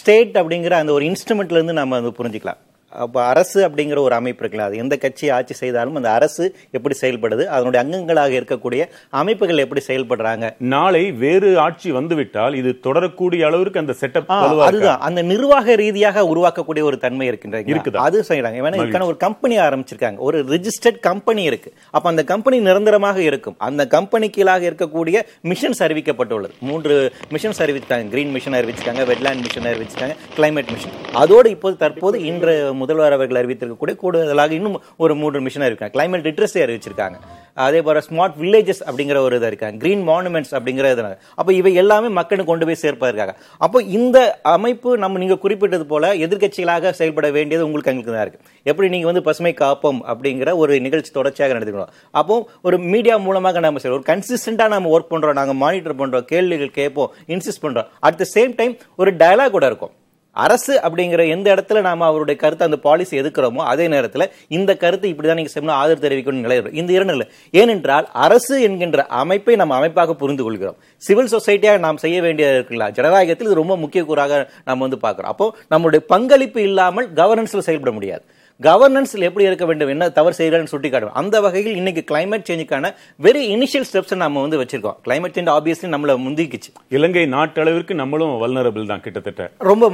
ஸ்டேட் அப்படிங்கிற அந்த ஒரு இன்ஸ்ட்ருமெண்ட்ல இருந்து நம்ம வந்து புரிஞ்சுக்கலாம். அப்ப அரசு அப்படிங்கிற ஒரு அமைப்பு இருக்குல்ல அது எந்த கட்சி ஆட்சி செய்தாலும் அந்த அரசு எப்படி செயல்படுது அதனுடைய அங்கங்களாக இருக்கக்கூடிய அமைப்புகள் எப்படி செயல்படுறாங்க. நாளை வேறு ஆட்சி வந்துவிட்டால் இது தொடரக்கூடிய அளவிற்கு அந்த செட்டப் அதுதான். அந்த நிர்வாக ரீதியாக உருவாக்கக்கூடிய ஒரு தன்மை இருக்கின்றது இருக்குதா? அது செய்யறாங்க ஏன்னா இதுக்கான ஒரு கம்பெனி ஆரம்பிச்சிருக்காங்க. ஒரு ரிஜிஸ்டர்ட் கம்பெனி இருக்கு. அப்ப அந்த கம்பெனி நிரந்தரமாக இருக்கும். அந்த கம்பெனி கீழாக இருக்கக்கூடிய மிஷன்ஸ் அறிவிக்கப்பட்டுள்ளது. மூன்று மிஷன்ஸ் அறிவித்தாங்க கிரீன் மிஷன் அறிவிச்சிருக்காங்க வெட்லேண்ட் மிஷன் அறிவிச்சிருக்காங்க கிளைமேட் மிஷன் அதோடு இப்போது தற்போது இன்று முதல்வர் அவர்கள் அறிவித்திருக்கக்கூடிய கூடுதலாக இன்னும் ஒரு மூன்று மிஷன் இருக்காங்க. கிளைமேட் லிட்ரஸி அறிவிச்சிருக்காங்க. அதே போல ஸ்மார்ட் வில்லேஜஸ் அப்படிங்கிற ஒரு இதாக இருக்காங்க. கிரீன் மானுமெண்ட்ஸ் அப்படிங்கிற இது அப்போ இவை எல்லாமே மக்களுக்கு கொண்டு போய் சேர்ப்பதற்காக. அப்போ இந்த அமைப்பு நம்ம நீங்கள் குறிப்பிட்டது போல எதிர்க்கட்சிகளாக செயல்பட வேண்டியது உங்களுக்கு எங்களுக்கு தான் இருக்குது எப்படி நீங்கள் வந்து பசுமை காப்போம் அப்படிங்கிற ஒரு நிகழ்ச்சி தொடர்ச்சியாக நடத்திக்கணும் அப்போ ஒரு மீடியா மூலமாக நம்ம செய்யறோம். ஒரு கன்சிஸ்டண்டாக நம்ம ஒர்க் பண்ணுறோம் நாங்கள் மானிட்டர் பண்ணுறோம் கேள்விகள் கேட்போம். இன்சிஸ்ட் பண்ணுறோம் அட் த சேம் டைம் ஒரு டயலாக் கூட இருக்கும். அரசு அப்படிங்கிற எந்த இடத்துல நாம அவருடைய கருத்தை அந்த பாலிசி எதுக்குறோமோ அதே நேரத்தில் இந்த கருத்து இப்படிதான் நீங்க செய்யணும் ஆதரவு தெரிவிக்கணும் நிலை இந்த இரண்டு இல்லை. ஏனென்றால் அரசு என்கின்ற அமைப்பை நம்ம அமைப்பாக புரிந்து கொள்கிறோம் சிவில் சொசைட்டியாக நாம் செய்ய வேண்டியது இருக்குல்ல? ஜனநாயகத்தில் இது ரொம்ப முக்கிய கூறாக நம்ம வந்து பார்க்கிறோம். அப்போ நம்மளுடைய பங்களிப்பு இல்லாமல் கவர்னன்ஸ்ல செயல்பட முடியாது. கவர்னன்ஸ்ல எப்படி இருக்க வேண்டும் என்ன தவறு செய்யறன்னு சுட்டி காட்டுவோம் அந்த வகையில் இன்னைக்கு கிளைமேட் சேஞ்சுக்கான வெரி இனிஷியல் ஸ்டெப்ஸ் நம்ம வந்து வச்சிருக்கோம். கிளைமேட் சேஞ்ச் ஆப்வியஸ்லி நம்மள முந்திக்குச்சு. இலங்கை நாட்டளவிற்கு நம்மளும் வல்னரபிள் தான் கிட்டத்தட்ட. ரொம்ப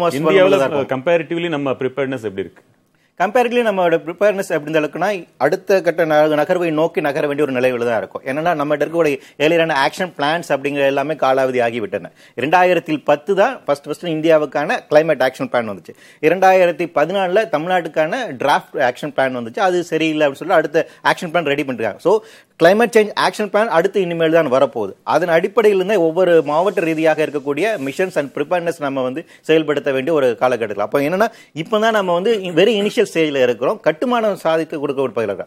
இருக்கும். கம்பேரிட்டிவ்லி நம்ம ப்ரிப்பேர்னஸ் எப்படி இருக்கு? கம்பேரிட்லி நம்மளோட ப்ரிப்பேர்னஸ் எப்படி இருந்தாலுக்குன்னா அடுத்த கட்ட ந- நகர்வை நோக்கி நகர வேண்டிய ஒரு நிலையில் தான் இருக்கும். என்னன்னா நம்ம இருக்கக்கூடிய ஏழியரான ஆக்ஷன் பிளான்ஸ் அப்படிங்கிற எல்லாமே காலாவதி ஆகிவிட்டன. இரண்டாயிரத்தில் பத்து தான் ஃபர்ஸ்ட் ஃபர்ஸ்ட் இந்தியாவுக்கான கிளைமேட் ஆக்ஷன் பிளான் வந்துச்சு. இரண்டாயிரத்தி பதினாலில் தமிழ்நாட்டுக்கான டிராஃப்ட் ஆக்ஷன் பிளான் வந்துச்சு. அது சரியில்லை அப்படின்னு சொல்லி அடுத்த ஆக்ஷன் பிளான் ரெடி பண்ணிருக்காங்க. So climate change action plan அடுத்து இனிமேல் தான் வரப்போகுது. அதன் அடிப்படையில் இருந்தே ஒவ்வொரு மாவட்ட ரீதியாக இருக்கக்கூடிய மிஷன்ஸ் அண்ட் ப்ரிப்பேர்னஸ் நம்ம வந்து செயல்படுத்த வேண்டிய ஒரு காலகட்டத்தில் அப்போ என்னன்னா இப்போ தான் நம்ம வந்து வெரி இனிஷியல் ஸ்டேஜில் இருக்கிறோம். கட்டுமானம் சாதித்து கொடுக்க ஒரு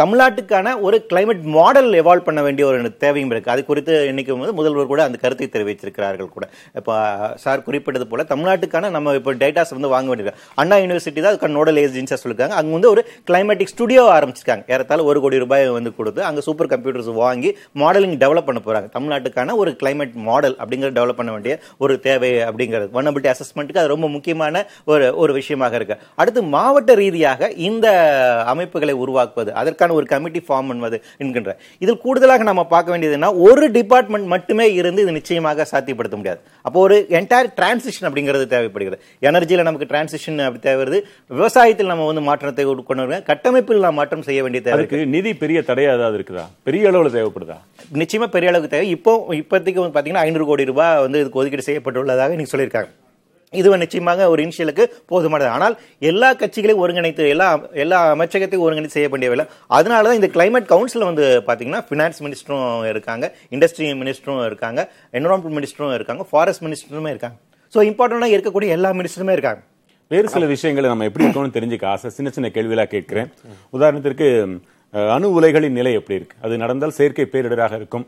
தமிழ்நாட்டுக்கான ஒரு கிளைமேட் மாடல் எவால்வ் பண்ண வேண்டிய ஒரு தேவையும் இருக்குது அது குறித்து இன்னைக்கு வந்து முதல்வர் கூட அந்த கருத்தை தெரிவித்திருக்கிறார்கள் கூட. இப்போ சார் குறிப்பிட்டது போல தமிழ்நாட்டுக்கான நம்ம இப்போ டேட்டாஸ் வந்து வாங்க வேண்டியது. அண்ணா யூனிவர்சிட்டி தான் அதுக்கான நோடல் ஏஜென்சியாக சொல்லிருக்காங்க. அங்கே வந்து ஒரு கிளைமேட்டிக் ஸ்டுடியோ ஆரம்பிச்சிருக்காங்க. ஏறத்தாழ ஒரு கோடி ரூபாய் வந்து கொடுத்து அங்க சூப்பர் கம்ப்யூட்டர்ஸ் வாங்கி மாடலிங் டெவலப் பண்ண போறாங்க. தமிழ்நாட்டுக்கான ஒரு கிளைமேட் மாடல் அப்படிங்கிற டெவலப் பண்ண வேண்டிய ஒரு தேவை அப்படிங்கிறது. வனபிலிட்டி அசஸ்மெண்ட்டுக்கு அது ரொம்ப முக்கியமான ஒரு ஒரு விஷயமாக இருக்கு. அடுத்து மாவட்ட ரீதியாக இந்த அமைப்புகளை உருவாக்குவது அதற்கான ஒரு கமிட்டி ஃபார்ம் பண்ணுவது என்கின்ற. இதில் கூடுதலாக நம்ம பார்க்க வேண்டியதுன்னா ஒரு டிபார்ட்மெண்ட் மட்டுமே இருந்து இது நிச்சயமாக சாத்தியப்படுத்த முடியாது. அப்போ ஒரு என்டையர் டிரான்சிஷன் அப்படிங்கிறது தேவைப்படுகிறது. எனர்ஜியில் நமக்கு டிரான்சிஷன் அப்படி தேவைப்படுது. விவசாயத்தில் நம்ம வந்து மாற்றத்தை கொண்டு கட்டமைப்பில் நாம் மாற்றம் செய்ய வேண்டிய தேவை இருக்கு. நிதி பெரிய தடையா ஏதாவது இருக்குதா? பெரிய அளவுல தேவைப்படுதா? நிச்சயமா பெரிய அளவுக்கு தேவை. இப்போ இப்போதைக்கு வந்து பாத்தீங்கன்னா ஐநூறு கோடி ரூபாய் வந்து இதுக்கு ஒதுக்கீடு செய்யப்பட்டுள்ளதாக நீங்க சொல்லியிருக்காங்க. இது நிச்சயமாக ஒரு இனிஷியலுக்கு போதுமானது. ஆனால் எல்லா கட்சிகளையும் ஒருங்கிணைத்து எல்லா எல்லா அமைச்சகத்தையும் ஒருங்கிணைத்து செய்ய வேண்டியவில்லை அதனால தான் இந்த கிளைமேட் கவுன்சில் வந்து பாத்தீங்கன்னா ஃபினான்ஸ் மினிஸ்டரும் இருக்காங்க இண்டஸ்ட்ரி மினிஸ்டரும் இருக்காங்க என்வரான்மெண்ட் மினிஸ்டரும் இருக்காங்க ஃபாரஸ்ட் மினிஸ்டருமே இருக்காங்க. ஸோ இம்பார்ட்டண்டாக இருக்கக்கூடிய எல்லா மினிஸ்டருமே இருக்காங்க. வேறு சில விஷயங்களை நம்ம எப்படி இருக்கணும்னு தெரிஞ்சுக்க ஆசை. சின்ன சின்ன கேள்விகளா கேட்கிறேன். உதாரணத்திற்கு அணு உலைகளின் நிலை எப்படி இருக்கு? அது நடந்தால் செயற்கை பேரிடராக இருக்கும்.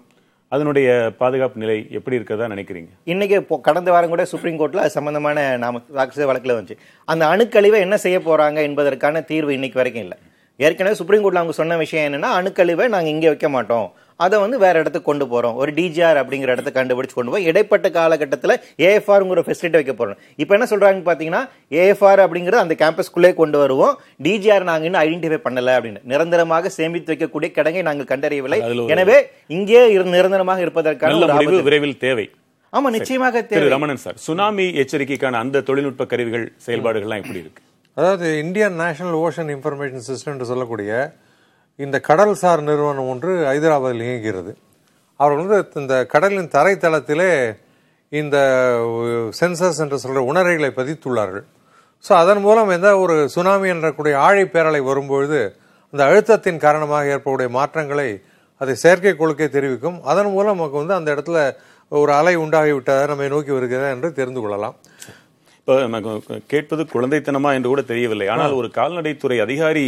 அதனுடைய பாதுகாப்பு நிலை எப்படி இருக்கதா நினைக்கிறீங்க? இன்னைக்கு இப்போ கடந்த வாரம் கூட சுப்ரீம் கோர்ட்ல அது சம்பந்தமான நாம தாக்கல் வந்துச்சு. அந்த அணுக்கழிவை என்ன செய்ய போறாங்க என்பதற்கான தீர்வு இன்னைக்கு வரைக்கும் இல்லை. ஏற்கனவே சுப்ரீம் கோர்ட்ல அவங்க சொன்ன விஷயம் என்னன்னா அணுக்கழிவை நாங்க இங்கே வைக்க மாட்டோம். அதை வந்து வேற இடத்துக்கு கொண்டு போறோம். ஒரு டிஜிஆர் அப்படிங்கிற இடத்த கண்டுபிடிச்சு கொண்டு போய் இடைப்பட்ட காலகட்டத்தில் ஏஎஃப்ஆர்ங்கிற ஃபெசிலிட்டி வைக்க போறோம். இப்போ என்ன சொல்றாங்க பாத்தீங்கன்னா ஏஎஃப்ஆர் அப்படிங்கிறது அந்த கேம்பஸ்குள்ளே கொண்டு வருவோம். டிஜிஆர் நாங்க இன்னும் ஐடென்டிஃபை பண்ணல அப்படின்னு. நிரந்தரமாக சேமித்து வைக்கக்கூடிய கிடங்கை நாங்கள் கண்டறியவில்லை. எனவே இங்கே நிரந்தரமாக இருப்பதற்கான. விரைவில் தேவை. ஆமா நிச்சயமாக திரு தேவை. ரமணன் சார் சுனாமி எச்சரிக்கைக்கான அந்த தொழில்நுட்ப கருவிகள் செயல்பாடுகள்லாம் எப்படி இருக்கு? அதாவது Indian national ocean information system என்று சொல்லக்கூடிய இந்த கடல்சார் நிறுவனம் ஒன்று ஹைதராபாத்தில் இயங்குகிறது. அவர்கள் வந்து இந்த கடலின் தரைத்தளத்திலே இந்த சென்சஸ் என்று சொல்கிற உணரைகளை பதித்துள்ளார்கள். ஸோ அதன் மூலம் எந்த ஒரு சுனாமி என்றக்கூடிய ஆழிப்பேரலை வரும்பொழுது அந்த அழுத்தத்தின் காரணமாக ஏற்படக்கூடிய மாற்றங்களை அதை செயற்கைக்கோளுக்கே தெரிவிக்கும். அதன் மூலம் நமக்கு வந்து அந்த இடத்துல ஒரு அலை உண்டாகிவிட்டதை நம்மை நோக்கி வருகிறதா என்று தெரிந்து கொள்ளலாம். கேட்பது குழந்தைத்தனமா என்று கூட தெரியவில்லை. ஆனால் ஒரு கால்நடைத்துறை அதிகாரி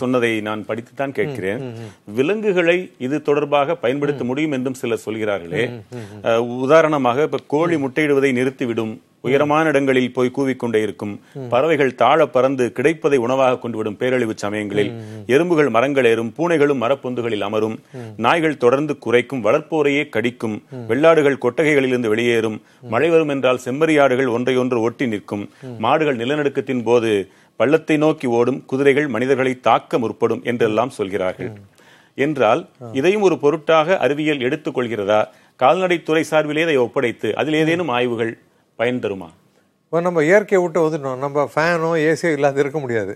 சொன்னதை நான் படித்துத்தான் கேட்கிறேன். விலங்குகளை இது தொடர்பாக பயன்படுத்த முடியும் என்றும் சிலர் சொல்கிறார்களே. உதாரணமாக இப்ப கோழி முட்டையிடுவதை நிறுத்திவிடும். உயரமான இடங்களில் போய் கூவிக்கொண்டே இருக்கும். பறவைகள் தாழ பறந்து கிடைப்பதை உணவாக கொண்டுவிடும் பேரழிவு சமயங்களில் எறும்புகள் மரங்கள் ஏறும் பூனைகளும் மரப்பொந்துகளில் அமரும் நாய்கள் தொடர்ந்து குறைக்கும் வளர்ப்போரையே கடிக்கும் வெள்ளாடுகள் கொட்டகைகளிலிருந்து வெளியேறும் மழை வரும் என்றால் செம்மறியாடுகள் ஒன்றையொன்று ஒட்டி நிற்கும் மாடுகள் நிலநடுக்கத்தின் போது பள்ளத்தை நோக்கி ஓடும் குதிரைகள் மனிதர்களை தாக்க முற்படும் என்றெல்லாம் சொல்கிறார்கள். என்றால் இதையும் ஒரு பொருட்டாக அறிவியல் எடுத்துக் கொள்கிறதா? கால்நடைத்துறை சார்பிலே இதை ஒப்படைத்து அதில் ஏதேனும் ஆய்வுகள் பயன் தருமா? இப்போ நம்ம இயற்கையை விட்டு வந்துட்டோம் நம்ம ஃபேனோ ஏசியோ இல்லாத இருக்க முடியாது.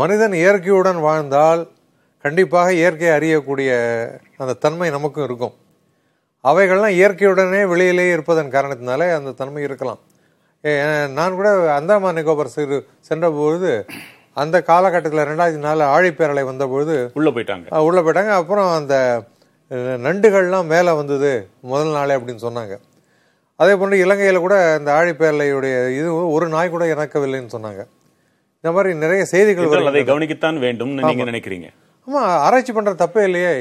மனிதன் இயற்கையுடன் வாழ்ந்தால் கண்டிப்பாக இயற்கையை அறியக்கூடிய அந்த தன்மை நமக்கும் இருக்கும். அவைகள்லாம் இயற்கையுடனே வெளியிலேயே இருப்பதன் காரணத்தினாலே அந்த தன்மை இருக்கலாம். நான் கூட அந்தமான் நிக்கோபர் சிறு சென்றபொழுது அந்த காலகட்டத்தில் ரெண்டாயிரத்தி நாலு ஆழிப்பேரலை வந்தபொழுது உள்ள போயிட்டாங்க. உள்ள போயிட்டாங்க. அப்புறம் அந்த நண்டுகள்லாம் மேலே வந்தது முதல் நாளே அப்படின்னு சொன்னாங்க. அதே போன்று இலங்கையில் கூட இந்த ஆழிப்பேரலையுடைய இது ஒரு நாய் கூட இறக்கவில்லைன்னு சொன்னாங்க. இந்த மாதிரி நிறைய செய்திகள் அதை. கவனிக்கத்தான் வேண்டும் நீங்க நினைக்கிறீங்க? ஆமா ஆராய்ச்சி பண்ற தப்பே இல்லையே.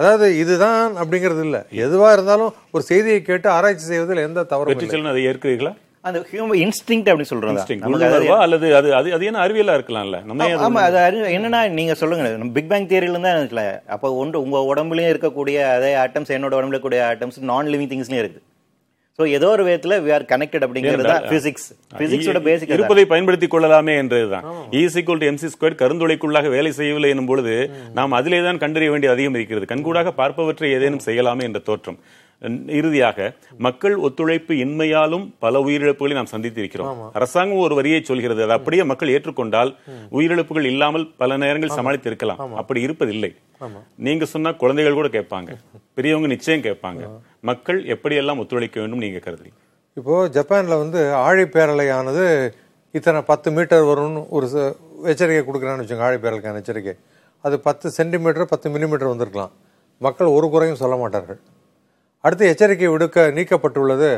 அதாவது இதுதான் அப்படிங்கிறது இல்ல. எதுவா இருந்தாலும் ஒரு செய்தியை கேட்டு ஆராய்ச்சி செய்வதில் எந்த தவறும் வெற்றி இல்லை. செல்வன் அதை ஏற்கிறீர்களா? அந்த ஹியூமன் இன்ஸ்டிங் அப்படி சொல்றோம் Instinct, உள்ளுணர்வா அல்லது அது அது அது என்ன அறிவியலா இருக்கலாம்ல? நம்ம ஆமா அது என்னன்னா நீங்க சொல்லுங்க நம்ம பிக் பேங் தியரியில தான் இருக்குல்ல. அப்போ ஒன்று உங்க உடம்புலயும் இருக்கக்கூடிய அதே ஆட்டம்ஸ் என்னோட உடம்புல இருக்கக்கூடிய ஆட்டம்ஸ் நான் லிவிங் திங்ஸ்லயும் இருக்கு. சோ ஏதோ ஒரு விதத்துல வி ஆர் கனெக்டட் அப்படிங்கிறது தான் பிசிக்ஸ் பிசிக்ஸோட பேசிக் இருப்பதை பயன்படுத்திக் கொள்ளலாமே என்றதுதான். ஈசிக்குள் டு எம்சி ஸ்கொயர் கருந்துளைக்குள்ளாக வேலை செய்யவில்லை எனும் பொழுது நாம் அதிலே தான் கண்டறிய வேண்டியது அதிகம் இருக்கிறது. கண்கூடாக பார்ப்பவற்றை ஏதேனும் செய்யலாமே என்ற தோற்றம். இறுதியாக மக்கள் ஒத்துழைப்பு இன்மையாலும் பல உயிரிழப்புகளை நாம் சந்தித்திருக்கிறோம். அரசாங்கம் ஒரு வரியை சொல்கிறது அது அப்படியே மக்கள் ஏற்றுக்கொண்டால் உயிரிழப்புகள் இல்லாமல் பல நேரங்கள் சமாளித்து இருக்கலாம். அப்படி இருப்பதில்லை. நீங்க சொன்னா குழந்தைகள் கூட கேட்பாங்க. பெரியவங்க நிச்சயம் கேட்பாங்க. மக்கள் எப்படியெல்லாம் ஒத்துழைக்க வேண்டும் நீங்க கருதுறீங்க இப்போ ஜப்பான்ல வந்து ஆழிப்பேரலையானது இத்தனை பத்து மீட்டர் வரும்னு ஒரு எச்சரிக்கை கொடுக்குறான்னு வச்சுக்கோங்க ஆழிப்பேரலுக்கான எச்சரிக்கை. அது பத்து சென்டிமீட்டர் பத்து மில்லிமீட்டர் வந்திருக்கலாம். மக்கள் ஒரு குறையும் சொல்ல மாட்டார்கள். அடுத்து எச்சரிக்கை விடுக்க நீக்கப்பட்டுள்ளது.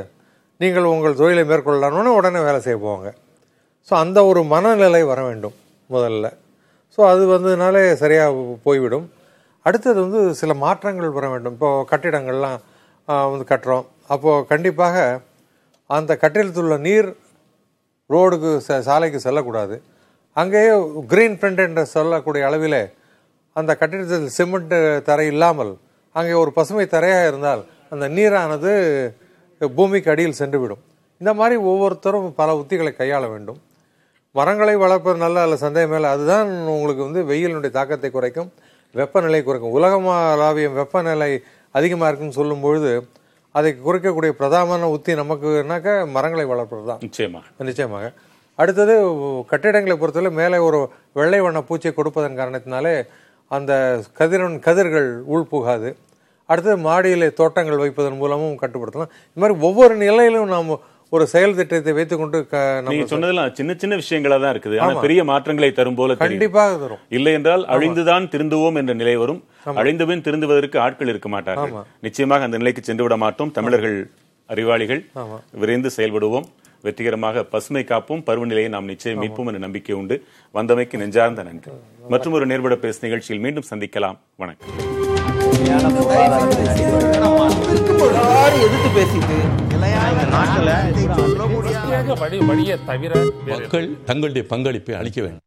நீங்கள் உங்கள் தொழிலை மேற்கொள்ளலாம்னு உடனே வேலை செய்ய போவாங்க. ஸோ அந்த ஒரு மனநிலை வர வேண்டும் முதல்ல. ஸோ அது வந்ததுனாலே சரியாக போய்விடும். அடுத்தது வந்து சில மாற்றங்கள் வர வேண்டும். இப்போது கட்டிடங்கள்லாம் வந்து கட்டுறோம். அப்போது கண்டிப்பாக அந்த கட்டிடத்தில் உள்ள நீர் ரோடுக்கு ச- சாலைக்கு செல்லக்கூடாது. அங்கேயே கிரீன் ஃப்ரண்ட் என்று சொல்லக்கூடிய அளவிலே அந்த கட்டிடத்தில் சிமெண்ட் தரை இல்லாமல் அங்கே ஒரு பசுமை தரையாக இருந்தால் அந்த நீரானது பூமிக்கு அடியில் சென்றுவிடும். இந்த மாதிரி ஒவ்வொருத்தரும் பல உத்திகளை கையாள வேண்டும். மரங்களை வளர்ப்பது நல்ல அல்ல சந்தேகம் மேலே அதுதான் உங்களுக்கு வந்து வெயிலினுடைய தாக்கத்தை குறைக்கும் வெப்பநிலை குறைக்கும். உலகளாவிய வெப்பநிலை அதிகமாக இருக்குன்னு சொல்லும்பொழுது அதை குறைக்கக்கூடிய பிரதான உத்தி நமக்குனாக்க மரங்களை வளர்ப்பது தான். நிச்சயமாக. நிச்சயமாக. அடுத்தது கட்டிடங்களை பொறுத்தவரை மேலே ஒரு வெள்ளை வண்ண பூச்சியை கொடுப்பதன் காரணத்தினாலே அந்த கதிரவன் கதிர்கள் உள்புகாது அடுத்தது மாடியிலே தோட்டங்கள் வைப்பதன் மூலமும் கட்டுப்படுத்தலாம். இந்த மாதிரி ஒவ்வொரு நிலையிலும் நாம் ஒரு செயல் திட்டத்தை வைத்துக்கொண்டு நீங்க சொன்னதெல்லாம் சின்ன சின்ன விஷயங்களா தான் இருக்குது. ஆனா. பெரிய மாற்றங்களை தரும் போல. கண்டிப்பாக தரும். இல்லை என்றால் அழிந்துதான் திருந்துவோம் என்ற நிலை வரும். அழிந்தபின் திருந்துவதற்கு ஆட்கள் இருக்க மாட்டார்கள். நிச்சயமாக அந்த நிலைக்கு சென்று விட மாட்டோம். தமிழர்கள் அறிவாளிகள். விரைந்து செயல்படுவோம். வெற்றிகரமாக பசுமை காப்போம் பருவநிலையை நாம் நிச்சயம் மீட்போம் என்ற நம்பிக்கை உண்டு. வந்தமைக்கு நெஞ்சார்ந்த நன்றி. மற்றும் ஒரு நேர்பட பேசு நிகழ்ச்சியில் மீண்டும் சந்திக்கலாம். வணக்கம். எதிர்த்து பேசிட்டு மக்கள் தங்களுடைய பங்களிப்பை அளிக்க வேண்டும்.